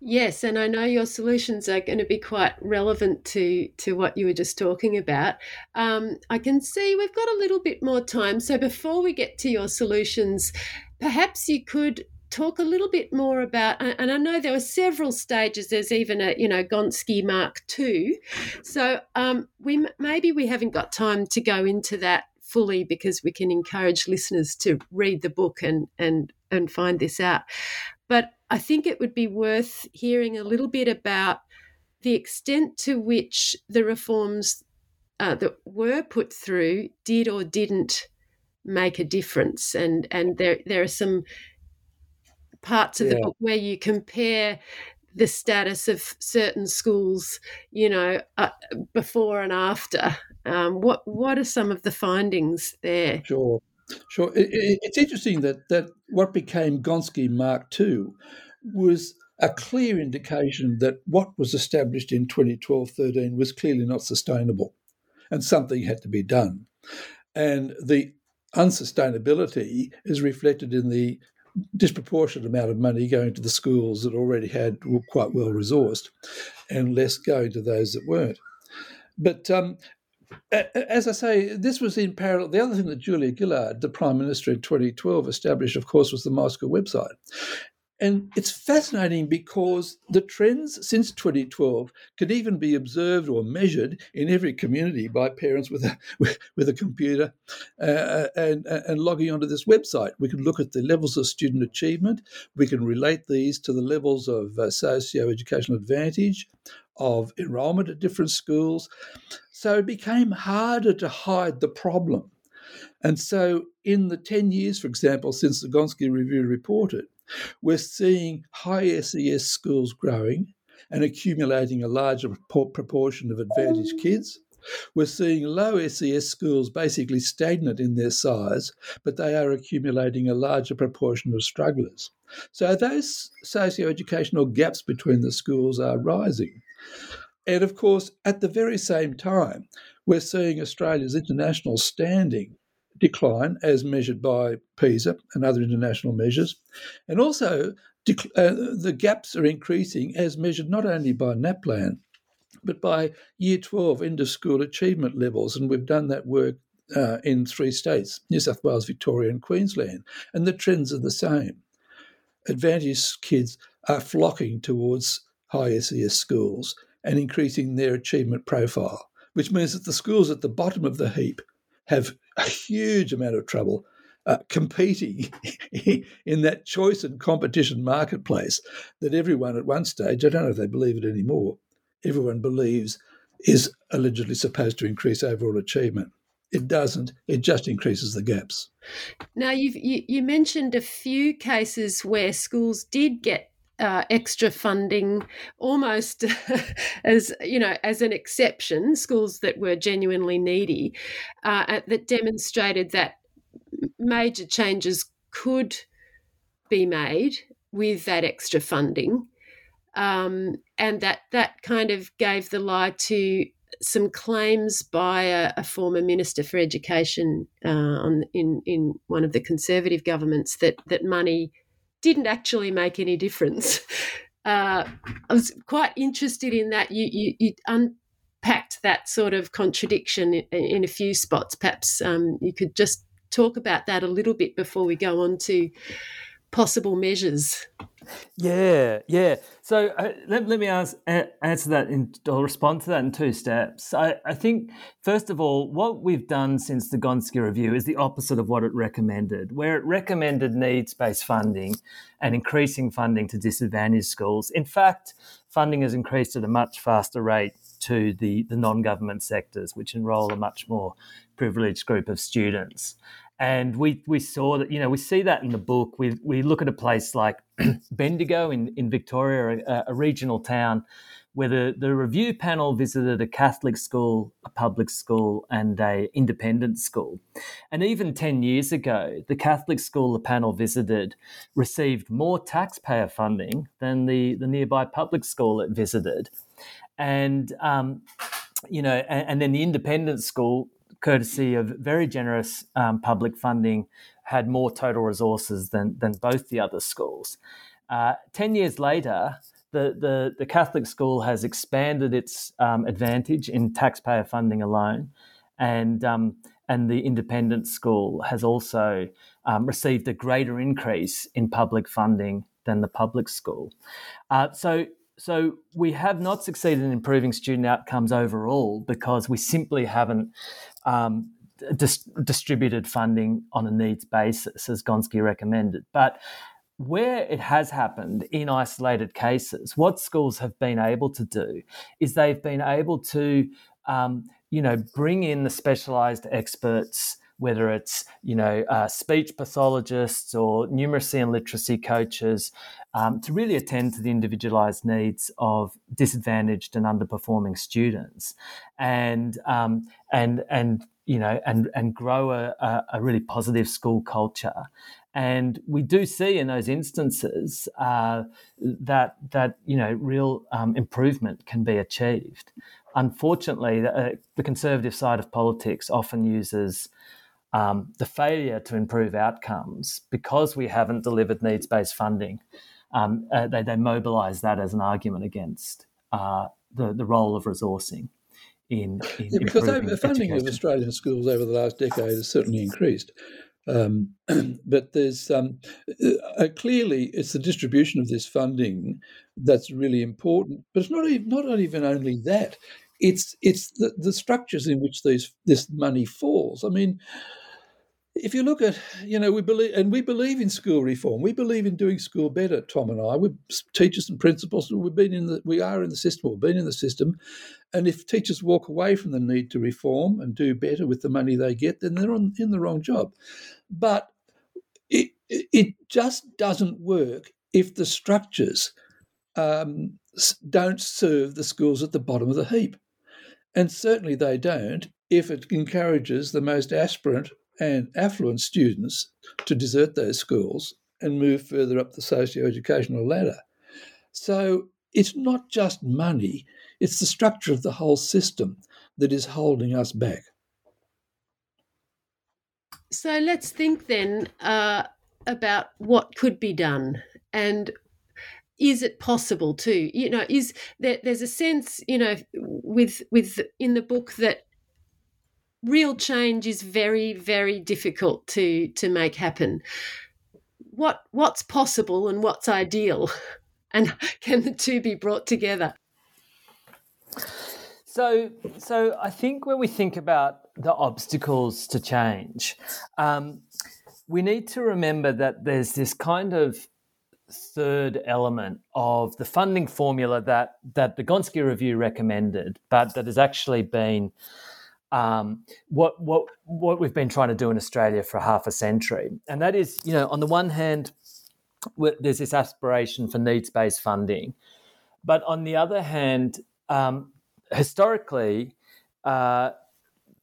Yes, and I know your solutions are going to be quite relevant to to what you were just talking about. Um, I can see we've got a little bit more time, so before we get to your solutions, perhaps you could talk a little bit more about and i know there were several stages there's even a you know gonski mark ii so um, we maybe we haven't got time to go into that fully because we can encourage listeners to read the book and and and find this out but i think it would be worth hearing a little bit about the extent to which the reforms uh, that were put through did or didn't make a difference and and there there are some parts of yeah. the book where you compare the status of certain schools, you know, uh, before and after. Um, what what are some of the findings there? Sure, sure. It, it, it's interesting that that what became Gonski Mark II was a clear indication that what was established in 2012-13 was clearly not sustainable, and something had to be done. And the unsustainability is reflected in the disproportionate amount of money going to the schools that already had were quite well resourced, and less going to those that weren't. But um, as I say, this was in parallel. The other thing that Julia Gillard, the Prime Minister in 2012, established, of course, was the My School website. And it's fascinating because the trends since 2012 can even be observed or measured in every community by parents with a *laughs* with, a computer uh, and, and logging onto this website. We can look at the levels of student achievement. We can relate these to the levels of uh, socio-educational advantage, of enrolment at different schools. So it became harder to hide the problem. And so, in the 10 years, for example, since the Gonski Review reported, we're seeing high SES schools growing and accumulating a larger proportion of advantaged mm. kids. We're seeing low SES schools basically stagnant in their size, but they are accumulating a larger proportion of strugglers. So those socio-educational gaps between the schools are rising. And of course, at the very same time, we're seeing Australia's international standing decline as measured by PISA and other international measures. And also, uh, the gaps are increasing as measured not only by NAPLAN, but by year 12 end of school achievement levels. And we've done that work uh, in three states New South Wales, Victoria, and Queensland. And the trends are the same. Advantaged kids are flocking towards high SES schools and increasing their achievement profile, which means that the schools at the bottom of the heap have a huge amount of trouble uh, competing *laughs* in that choice and competition marketplace that everyone at one stage, I don't know if they believe it anymore, everyone believes is allegedly supposed to increase overall achievement. It doesn't. It just increases the gaps. Now, you've, you, you mentioned a few cases where schools did get uh, extra funding almost *laughs* as you know as an exception schools that were genuinely needy uh, that demonstrated that major changes could be made with that extra funding um, and that that kind of gave the lie to some claims by a, a former minister for education uh, on, in in one of the conservative governments that that money didn't actually make any difference. *laughs* Uh, I was quite interested in that. You, you, you unpacked that sort of contradiction in, in a few spots. Perhaps um, you could just talk about that a little bit before we go on to possible measures. Yeah, yeah. So uh, let, let me ask, answer that in, or respond to that in two steps. I, I think, first of all, what we've done since the Gonski review is the opposite of what it recommended, where it recommended needs based funding and increasing funding to disadvantaged schools. In fact, funding has increased at a much faster rate to the, the non government sectors, which enrol a much more privileged group of students. And we, we saw that, you know, we see that in the book. We, we look at a place like *clears throat* Bendigo in, in Victoria, a, a regional town where the, the review panel visited a Catholic school, a public school, and a independent school. And even 10 years ago, the Catholic school the panel visited received more taxpayer funding than the, the nearby public school it visited. And, um, you know, and, and, then the independent school, courtesy of very generous um, public funding, had more total resources than, than both the other schools. Uh, 10 years later, the, the, the Catholic school has expanded its um, advantage in taxpayer funding alone, and um, and the independent school has also um, received a greater increase in public funding than the public school. Uh, so so we have not succeeded in improving student outcomes overall because we simply haven't um, dis- distributed funding on a needs basis as Gonski recommended, but where it has happened in isolated cases, what schools have been able to do is they've been able to, um, you know, bring in the specialised experts, whether it's you know uh, speech pathologists or numeracy and literacy coaches, um, to really attend to the individualised needs of disadvantaged and underperforming students, and um, and and you know, and and grow a, a, really positive school culture. And we do see in those instances uh, that that you know real um, improvement can be achieved. Unfortunately, the, uh, the, conservative side of politics often uses um, the failure to improve outcomes because we haven't delivered needs-based funding. Um, uh, they, they mobilise that as an argument against uh, the the role of resourcing in, in yeah, because the funding education. of Australian schools over the last decade has certainly increased. Um, *clears throat* but there's um, uh, uh, clearly it's the distribution of this funding that's really important. But it's not even not even only that. It's it's the, the structures in which these this money falls. I mean, if you look at, you know, we believe, and we believe in school reform. We believe in doing school better. Tom and I, we're teachers and principals. We've been in the, we are in the system. We've been in the system, and if teachers walk away from the need to reform and do better with the money they get, then they're on, in the wrong job. But it it just doesn't work if the structures um, don't serve the schools at the bottom of the heap, and certainly they don't if it encourages the most aspirant and affluent students to desert those schools and move further up the socio-educational ladder. So it's not just money, it's the structure of the whole system that is holding us back. So let's think then uh, about what could be done and is it possible to you know is there, there's a sense you know with with in the book that real change is very very difficult to to make happen. What what's possible and what's ideal? *laughs* And can the two be brought together? So so i think when we think about the obstacles to change um, we need to remember that there's this kind of third element of the funding formula that that the Gonski review recommended, but that has actually been um, what what what we've been trying to do in Australia for half a century, and that is, you know, on the one hand, there's this aspiration for needs based funding, but on the other hand, um, historically. Uh,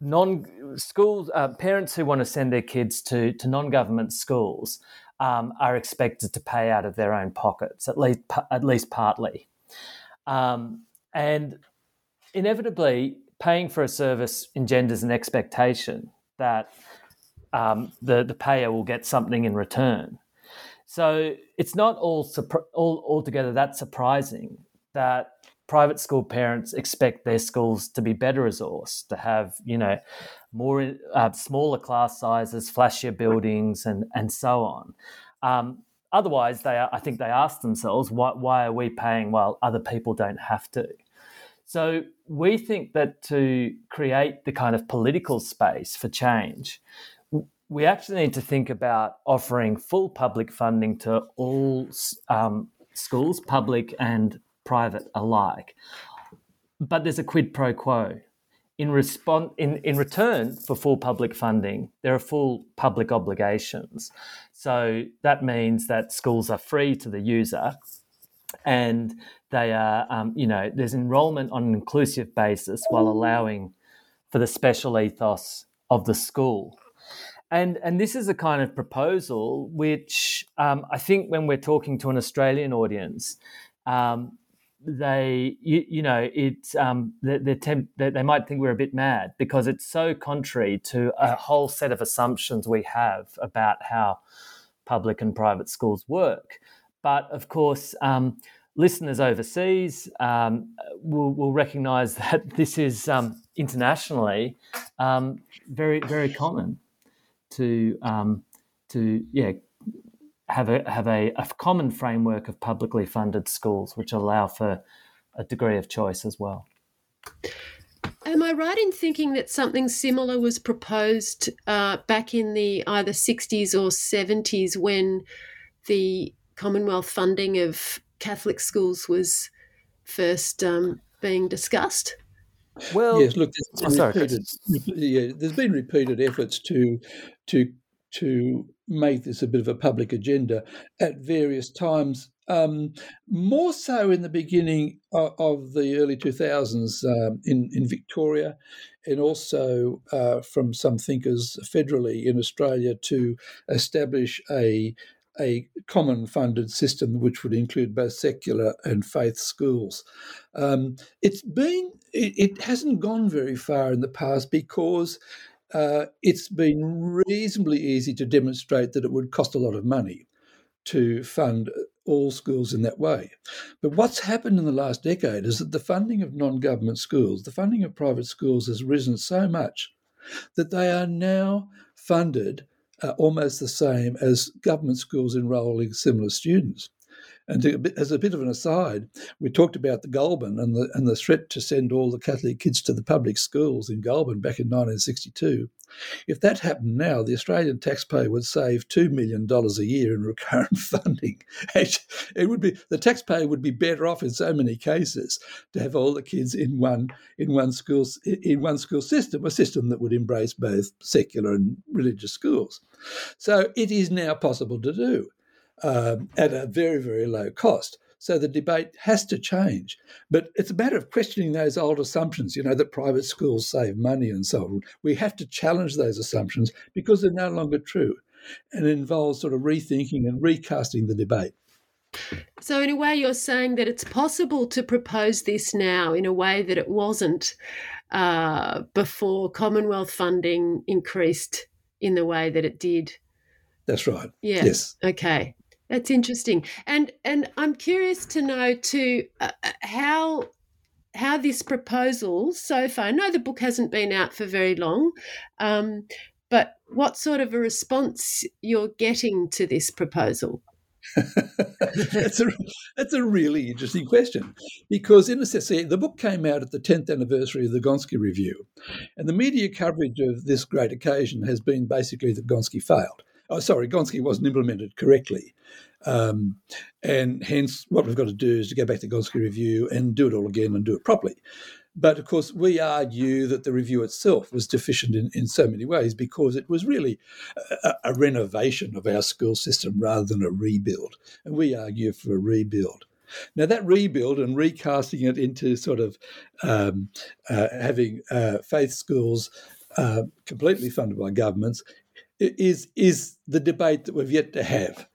non schools uh, parents who want to send their kids to to non government schools um, are expected to pay out of their own pockets at least at least partly, um, and inevitably paying for a service engenders an expectation that um, the the payer will get something in return. So it's not all, all altogether that surprising that private school parents expect their schools to be better resourced, to have you know more uh, smaller class sizes, flashier buildings, and and so on. Um, otherwise, they are, I think they ask themselves why why are we paying while other people don't have to. So we think that to create the kind of political space for change, we actually need to think about offering full public funding to all um, schools, public and private alike. But there's a quid pro quo. In, response, in, in return for full public funding, there are full public obligations. So that means that schools are free to the user and they are, um, you know, there's enrolment on an inclusive basis while allowing for the special ethos of the school. And, and this is a kind of proposal which um, I think when we're talking to an Australian audience, um, they you, you, know it um, they, temp- they, they might think we're a bit mad because it's so contrary to a whole set of assumptions we have about how public and private schools work. But of course, um, listeners overseas um, will, will recognise *laughs* that this is um, internationally um, very very common to um, to yeah have a have a, a, common framework of publicly funded schools which allow for a degree of choice as well. Am I right in thinking that something similar was proposed uh, back in the either 60s or 70s when the Commonwealth funding of Catholic schools was first um, being discussed? Well, yes. Look, there's been, oh, repeated, yeah, there's been repeated efforts to to to make this a bit of a public agenda at various times. Um, more so in the beginning of, of the early 2000s um, in, in Victoria, and also uh, from some thinkers federally in Australia to establish a a common funded system which would include both secular and faith schools. Um, it's been it, it, hasn't gone very far in the past because uh, it's been reasonably easy to demonstrate that it would cost a lot of money to fund all schools in that way. But what's happened in the last decade is that the funding of non government schools, the funding of private schools has risen so much that they are now funded uh, almost the same as government schools enrolling similar students. And to, as a bit of an aside, we talked about the Goulburn and the, and the threat to send all the Catholic kids to the public schools in Goulburn back in 1962. If that happened now, the Australian taxpayer would save $2 million a year in recurrent *laughs* funding. It would be the taxpayer would be better off in so many cases to have all the kids in one in one school in one school system, a system that would embrace both secular and religious schools. So it is now possible to do um, at a very, very low cost. So the debate has to change. But it's a matter of questioning those old assumptions, you know, that private schools save money and so on. We have to challenge those assumptions because they're no longer true. And it involves sort of rethinking and recasting the debate. So, in a way, you're saying that it's possible to propose this now in a way that it wasn't uh, before Commonwealth funding increased in the way that it did. That's right. Yeah. Yes. Okay. That's interesting, and and I'm curious to know too uh, uh, how how this proposal so far. I know the book hasn't been out for very long, um, but what sort of a response you're getting to this proposal? *laughs* that's a that's a really interesting question because in a sense the book came out at the 10th anniversary of the Gonski Review, and the media coverage of this great occasion has been basically that Gonski failed oh, sorry, Gonski wasn't implemented correctly. Um, and hence, what we've got to do is to go back to Gonski review and do it all again and do it properly. But of course, we argue that the review itself was deficient in, in so many ways because it was really a, a renovation of our school system rather than a rebuild. And we argue for a rebuild. Now, that rebuild and recasting it into sort of um, uh, having uh, faith schools uh, completely funded by governments is is the debate that we've yet to have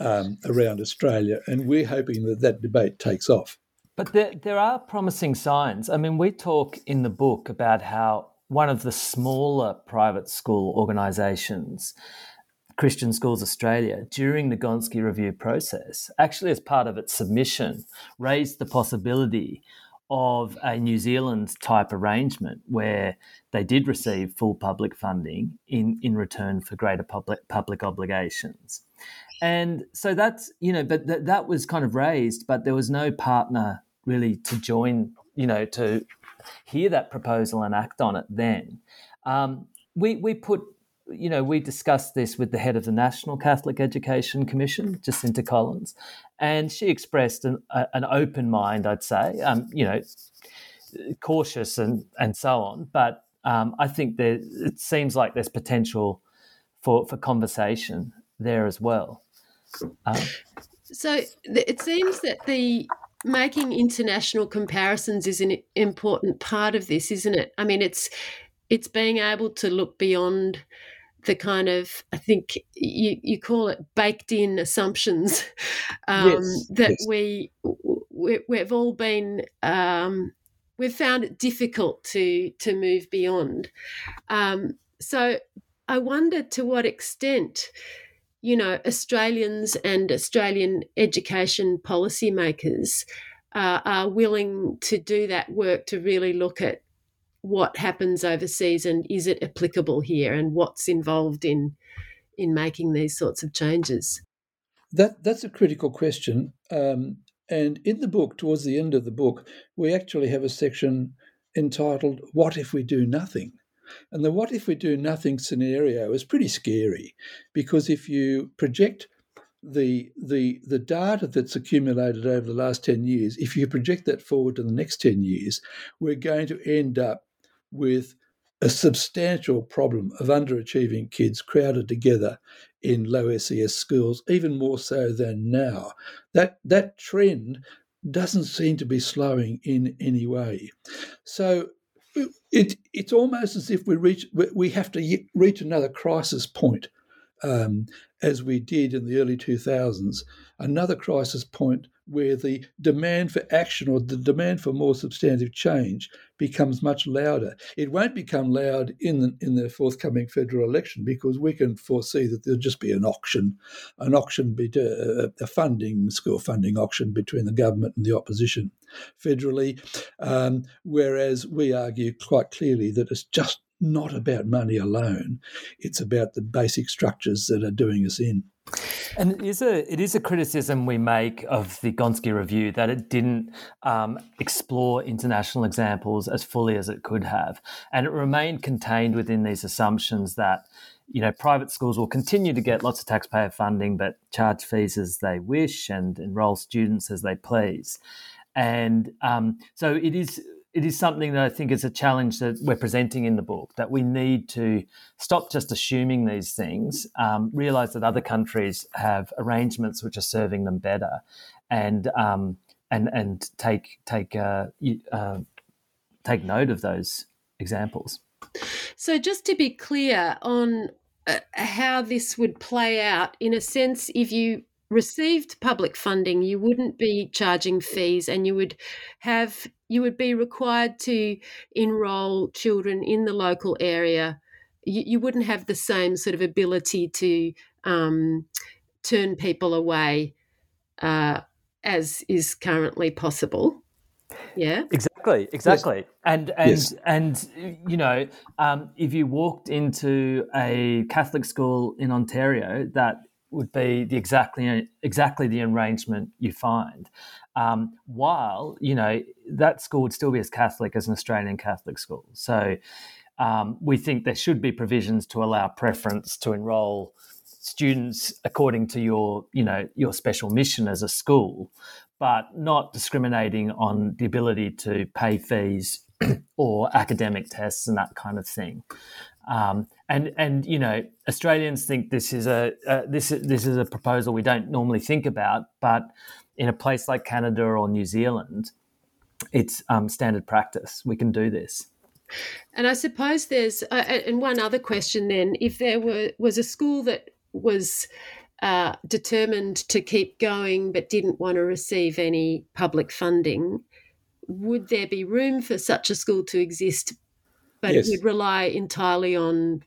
um, around Australia, and we're hoping that that debate takes off. But there, there are promising signs. I mean, we talk in the book about how one of the smaller private school organisations, Christian Schools Australia, during the Gonski review process, actually as part of its submission, raised the possibility of a New Zealand type arrangement where they did receive full public funding in, in return for greater public public obligations. And so that's, you know, but th- that was kind of raised, but there was no partner really to join, you know, to hear that proposal and act on it then. Um, we, we put you know, we discussed this with the head of the National Catholic Education Commission, Jacinta Collins, and she expressed an, a, an open mind, I'd say, um, you know, cautious and, and so on. But um, I think there, it seems like there's potential for, for conversation there as well. Um, So it seems that the making international comparisons is an important part of this, isn't it? I mean, it's it's being able to look beyond the kind of I think you you call it baked in assumptions *laughs* um, yes, that yes. we, we have all been um, we've found it difficult to to move beyond. Um, so I wonder to what extent you know, Australians and Australian education policymakers uh, are willing to do that work to really look at what happens overseas and is it applicable here and what's involved in in making these sorts of changes. That that's a critical question, um, and in the book, towards the end of the book, we actually have a section entitled "What if we do nothing." And the what if we do nothing scenario is pretty scary because if you project the the the data that's accumulated over the last 10 years, if you project that forward to the next 10 years, we're going to end up with a substantial problem of underachieving kids crowded together in low SES schools, even more so than now. That that trend doesn't seem to be slowing in any way. So it, it's almost as if we reach we have to reach another crisis point, um, as we did in the early 2000s, another crisis point where the demand for action or the demand for more substantive change becomes much louder. It won't become loud in the, in the forthcoming federal election because we can foresee that there'll just be an auction, an auction, be, uh, a funding, school funding auction between the government and the opposition federally. Um, whereas we argue quite clearly that it's just not about money alone, it's about the basic structures that are doing us in. And it is a it is a criticism we make of the Gonski review that it didn't um, explore international examples as fully as it could have, and it remained contained within these assumptions that you know private schools will continue to get lots of taxpayer funding, but charge fees as they wish and enrol students as they please, and um, so it is it is something that I think is a challenge that we're presenting in the book that we need to stop just assuming these things, um, realize that other countries have arrangements which are serving them better, and um, and and take take uh, uh, take note of those examples. So, just to be clear on uh, how this would play out, in a sense, if you received public funding, you wouldn't be charging fees and you would have you would be required to enroll children in the local area. You, you wouldn't have the same sort of ability to um, turn people away uh, as is currently possible. Yeah, exactly, exactly. Yes. And and yes. and you know, um, if you walked into a Catholic school in Ontario that would be the exactly exactly the arrangement you find. Um, while you know that school would still be as Catholic as an Australian Catholic school, so um, we think there should be provisions to allow preference to enrol students according to your you know your special mission as a school, but not discriminating on the ability to pay fees *clears throat* or academic tests and that kind of thing. Um, and and you know Australians think this is a uh, this this is a proposal we don't normally think about, but in a place like Canada or New Zealand, it's um, standard practice. We can do this. And I suppose there's uh, and one other question then: if there were was a school that was uh, determined to keep going but didn't want to receive any public funding, would there be room for such a school to exist but yes. it would rely entirely on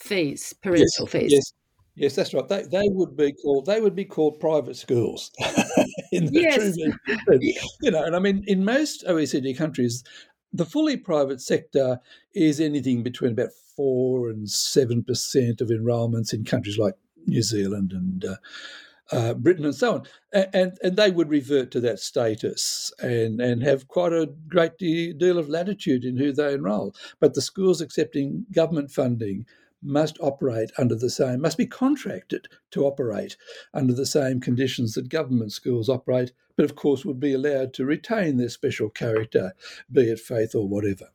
fees, parental yes. fees. Yes. Yes, that's right. They, they would be called they would be called private schools *laughs* in the yes. true you *laughs* know. And I mean, in most OECD countries, the fully private sector is anything between about four and seven percent of enrolments in countries like New Zealand and uh, uh, Britain and so on. And, and they would revert to that status and, and have quite a great deal of latitude in who they enrol. But the schools accepting government funding must operate under the same, must be contracted to operate under the same conditions that government schools operate, but of course would be allowed to retain their special character, be it faith or whatever.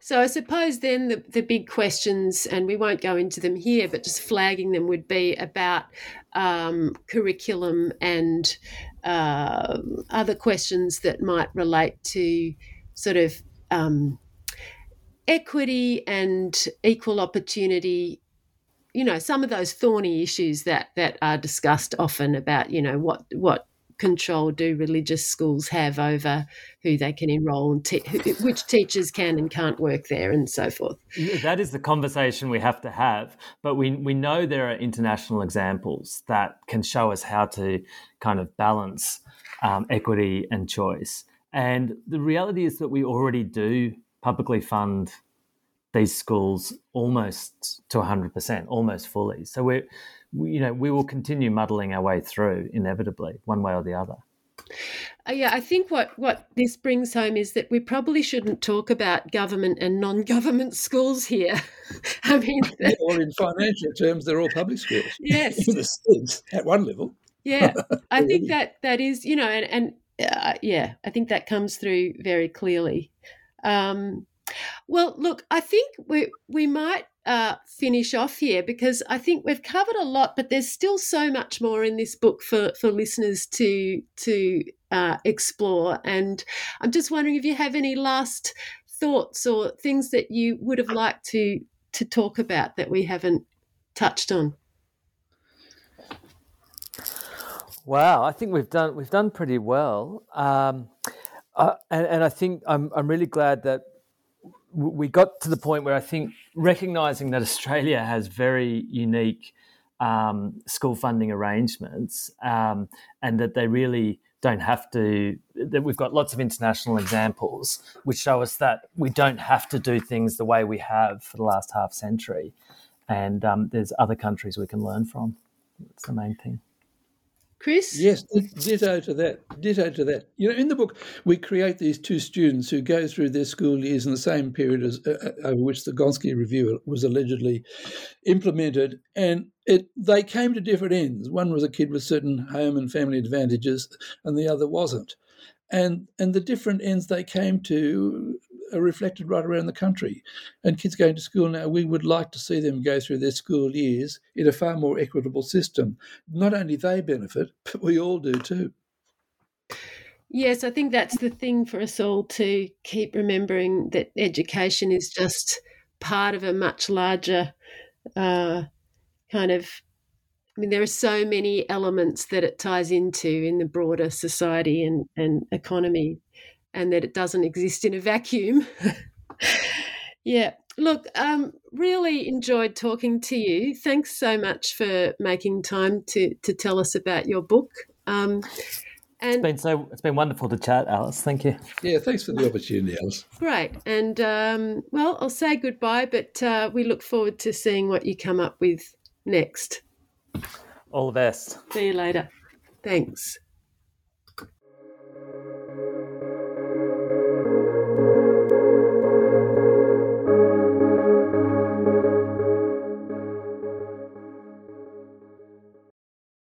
So I suppose then the, the big questions, and we won't go into them here, but just flagging them would be about um, curriculum and uh, other questions that might relate to sort of um, equity and equal opportunity you know some of those thorny issues that that are discussed often about you know what what control do religious schools have over who they can enrol and te- which teachers can and can't work there and so forth. That is the conversation we have to have. But we we know there are international examples that can show us how to kind of balance um, equity and choice. And the reality is that we already do publicly fund these schools almost to 100%, almost fully. So we're, we, you know, we will continue muddling our way through inevitably, one way or the other. Uh, yeah, I think what, what this brings home is that we probably shouldn't talk about government and non-government schools here. *laughs* I mean, *laughs* yeah, well, in financial terms, they're all public schools. Yes, in a sense, at one level. Yeah, I *laughs* think that that is, you know, and and uh, yeah, I think that comes through very clearly. Um, well, look, I think we we might uh, finish off here because I think we've covered a lot, but there's still so much more in this book for for listeners to to uh, explore. And I'm just wondering if you have any last thoughts or things that you would have liked to to talk about that we haven't touched on. Wow, I think we've done we've done pretty well, um, uh, and, and I think I'm I'm really glad that we got to the point where I think recognizing that Australia has very unique um, school funding arrangements um, and that they really don't have to, that we've got lots of international examples which show us that we don't have to do things the way we have for the last half century. And um, there's other countries we can learn from. That's the main thing. Chris? Yes, ditto to that. Ditto to that. You know, in the book, we create these two students who go through their school years in the same period as uh, uh over which the Gonski Review was allegedly implemented, and it they came to different ends. One was a kid with certain home and family advantages, and the other wasn't. And and the different ends they came to are reflected right around the country. And kids going to school now, we would like to see them go through their school years in a far more equitable system. Not only they benefit, *laughs* but we all do too. Yes, I think that's the thing for us all to keep remembering that education is just part of a much larger uh, kind of. I mean, there are so many elements that it ties into in the broader society and, and economy and that it doesn't exist in a vacuum. *laughs* yeah. Look, um, really enjoyed talking to you. Thanks so much for making time to to tell us about your book. Um, and it's been so it's been wonderful to chat, Alice. Thank you. Yeah, thanks for the opportunity, Alice. Great, and um, well, I'll say goodbye, but uh, we look forward to seeing what you come up with next. All the best. See you later. Thanks.